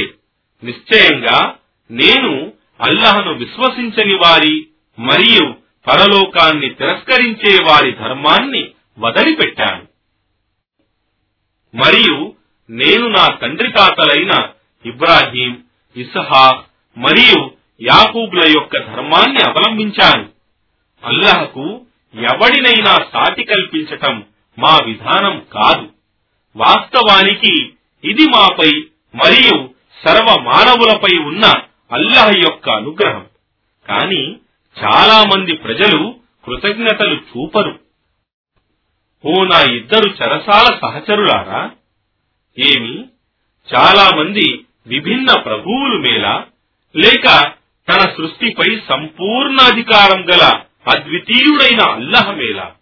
నిశ్చయంగా నేను అల్లహను విశ్వసించని వారి మరియు పరలోకాన్ని తిరస్కరించే వారి ధర్మాన్ని వదిలిపెట్టాను. మరియు నేను నా తండ్రి తాతలైన ఇబ్రాహీం ఇస్హాక్ మరియు యాకూబ్ల యొక్క ధర్మాన్ని అవలంబించాను. అల్లహకు ఎవడినైనా సాటి కల్పించటం మా విధానం కాదు. వాస్తవానికి ఇది మాపై మరియు సర్వ మానవులపై ఉన్న అల్లహ యొక్క అనుగ్రహం. కాని చాలా మంది ప్రజలు కృతజ్ఞతలు చూపరు. ఓ నా ఇద్దరు చరసాల సహచరులారా ఏమి? చాలా మంది విభిన్న ప్రభువులు మేలా లేక తన సృష్టిపై సంపూర్ణ అధికారం గల అద్వితీయుడైన అల్లహ మేలా.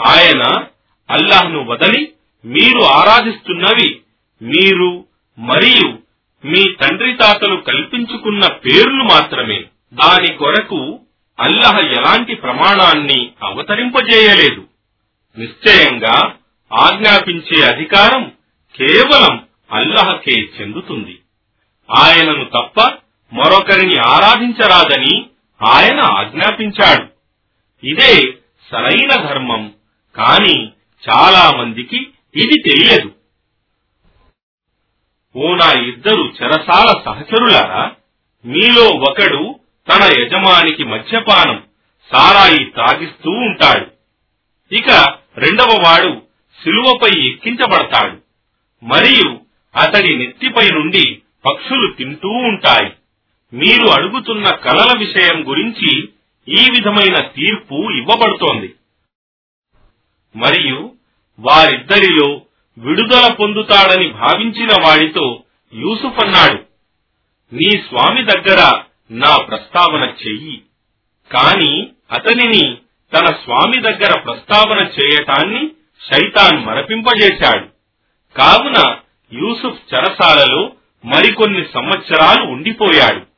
ఆయన అల్లాహ్ను వదలి మీరు ఆరాధిస్తున్నవి మీరు మరియు మీ తండ్రి తాతలు కల్పించుకున్న పేర్లు మాత్రమే. దాని కొరకు అల్లహ ఎలాంటి ప్రమాణాన్ని అవతరింపజేయలేదు. నిశ్చయంగా ఆజ్ఞాపించే అధికారం కేవలం అల్లహకే చెందుతుంది. ఆయనను తప్ప మరొకరిని ఆరాధించరాదని ఆయన ఆజ్ఞాపించాడు. ఇదే సరైన ధర్మం కాని చాలా మందికి ఇది తెలియదు. ఓ నా ఇద్దరు చెరసాల సహచరులారా మీలో ఒకడు తన యజమానికి మద్యపానం సారాయి తాగిస్తూ ఉంటాడు. ఇక రెండవ వాడు శిలువపై ఎక్కించబడతాడు. మరియు అతడి నెత్తిపై నుండి పక్షులు తింటూ ఉంటాయి. మీరు అడుగుతున్న కలల విషయం గురించి ఈ విధమైన తీర్పు ఇవ్వబడుతోంది. మరియు వారిద్దరిలో విడుదల పొందుతాడని భావించిన వాడితో యూసుఫ్ అన్నాడు నీ స్వామి దగ్గర నా ప్రస్తావన చెయ్యి. కాని అతనిని తన స్వామి దగ్గర ప్రస్తావన చేయటాన్ని శైతాన్ మరపింపజేశాడు. కావున యూసుఫ్ చెరసాలలో మరికొన్ని సంవత్సరాలు ఉండిపోయాడు.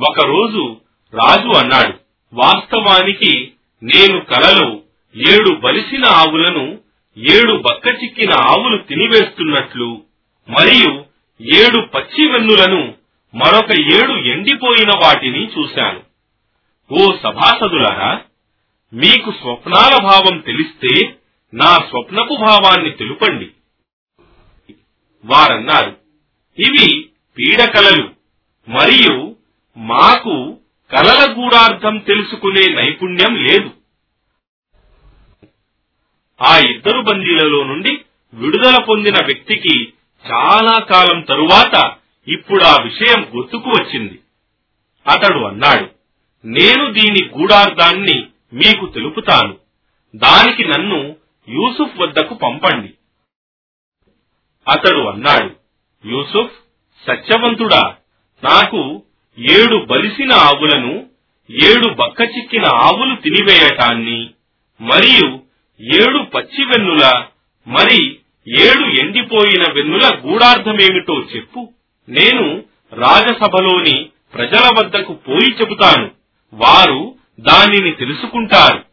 ఒకరోజు రాజు అన్నాడు వాస్తవానికి నేను కలలో ఏడు బలిసిన ఆవులను ఏడు బక్కచిక్కిన ఆవులు తినివేస్తున్నట్లు మరియు ఏడు పచ్చి వెన్నులను మరొక ఏడు ఎండిపోయిన వాటిని చూశాను. ఓ సభాసదులారా మీకు స్వప్నాల భావం తెలిస్తే నా స్వప్నపు భావాన్ని తెలుపండి. వారన్నారు ఇవి పీడకలలు మరియు మాకు కలల గూఢార్థం తెలుసుకునే నైపుణ్యం లేదు. ఆ ఇద్దరు బందీలలో నుండి విడుదల పొందిన వ్యక్తికి చాలా కాలం తరువాత ఇప్పుడు ఆ విషయం గుర్తుకు వచ్చింది. అతడు అన్నాడు నేను దీని గూఢార్థాన్ని మీకు తెలుపుతాను. దానికి నన్ను యూసుఫ్ వద్దకు పంపండి. అతడు అన్నాడు యూసుఫ్ సత్యవంతుడా నాకు ఏడు బలిసిన ఆవులను ఏడు బక్కచిక్కిన ఆవులు తినివేయటాన్ని మరియు ఏడు పచ్చి వెన్నుల మరి ఏడు ఎండిపోయిన వెన్నుల గూఢార్థమేమిటో చెప్పు. నేను రాజసభలోని ప్రజల వద్దకు పోయి చెబుతాను. వారు దానిని తెలుసుకుంటారు.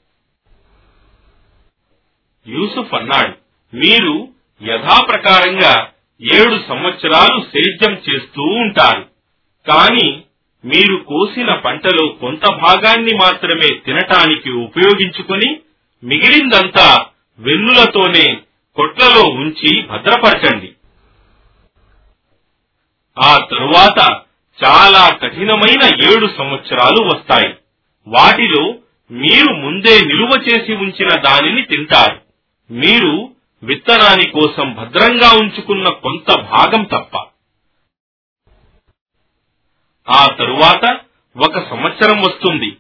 యూసుఫ్ అన్నాడు మీరు యథాప్రకారంగా ఏడు సంవత్సరాలు సేద్యం చేస్తూ ఉంటారు. కాని మీరు కోసిన పంటలో కొంత భాగాన్ని మాత్రమే తినటానికి ఉపయోగించుకొని మిగిలిందంతా వెన్నులతోనే కొట్లలో ఉంచి భద్రపరచండి. ఆ తరువాత చాలా కఠినమైన ఏడు సంవత్సరాలు వస్తాయి. వాటిలో మీరు ముందే నిలువ చేసి ఉంచిన దానిని తింటారు. మీరు విత్తనాని కోసం భద్రంగా ఉంచుకున్న కొంత భాగం తప్ప. ఆ తరువాత ఒక సంవత్సరం వస్తుంది.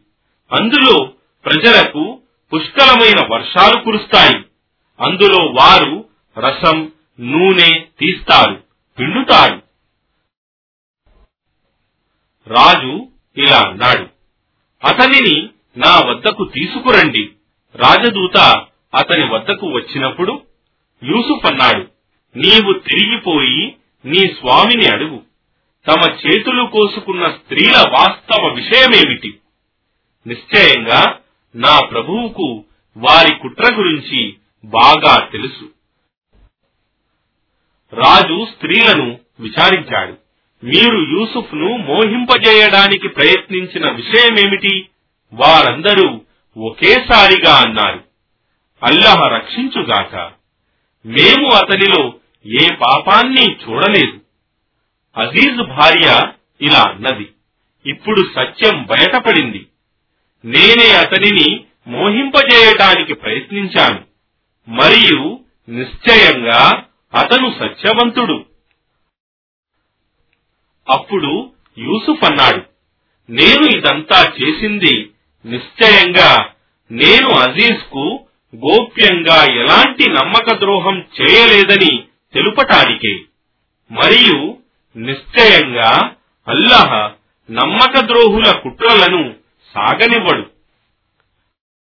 అందులో ప్రజలకు పుష్కలమైన వర్షాలు కురుస్తాయి. అందులో వారు రసం నూనె తీస్తారు పిండుతారు. రాజు ఇలా అన్నాడు. అతనిని నా వద్దకు తీసుకురండి. రాజదూత అతని వద్దకు వచ్చినప్పుడు యూసుఫ్ అన్నాడు నీవు తిరిగిపోయి నీ స్వామిని అడుగు. తమ చేతులు కోసుకున్న స్త్రీల వాస్తవ విషయమేమిటి? నిశ్చయంగా నా ప్రభువుకు వారి కుట్ర గురించి బాగా తెలుసు. రాజు స్త్రీలను విచారించాడు. మీరు యూసుఫ్ను మోహింపజేయడానికి ప్రయత్నించిన విషయమేమిటి? వారందరూ ఒకేసారిగా అన్నారు అల్లహ రక్షించుగాక. మేము అతనిలో ఏ పాపాన్ని చూడలేదు. అజీజ్ భార్య ఇలా అన్నది ఇప్పుడు సత్యం బయటపడింది. నేనే అతనిని మోహింపజేయటానికి ప్రయత్నించాను. మరియు నిశ్చయంగా అతను సత్యవంతుడు. అప్పుడు యూసుఫ్ అన్నాడు నేను ఇదంతా చేసింది నిశ్చయంగా నేను అజీజ్కు గోప్యంగా ఎలాంటి నమ్మక ద్రోహం చేయలేదని తెలుపటానికే. మరియు నిశ్చయంగా అల్లహ నమ్మక ద్రోహుల కుట్రలను సాగనివ్వడు.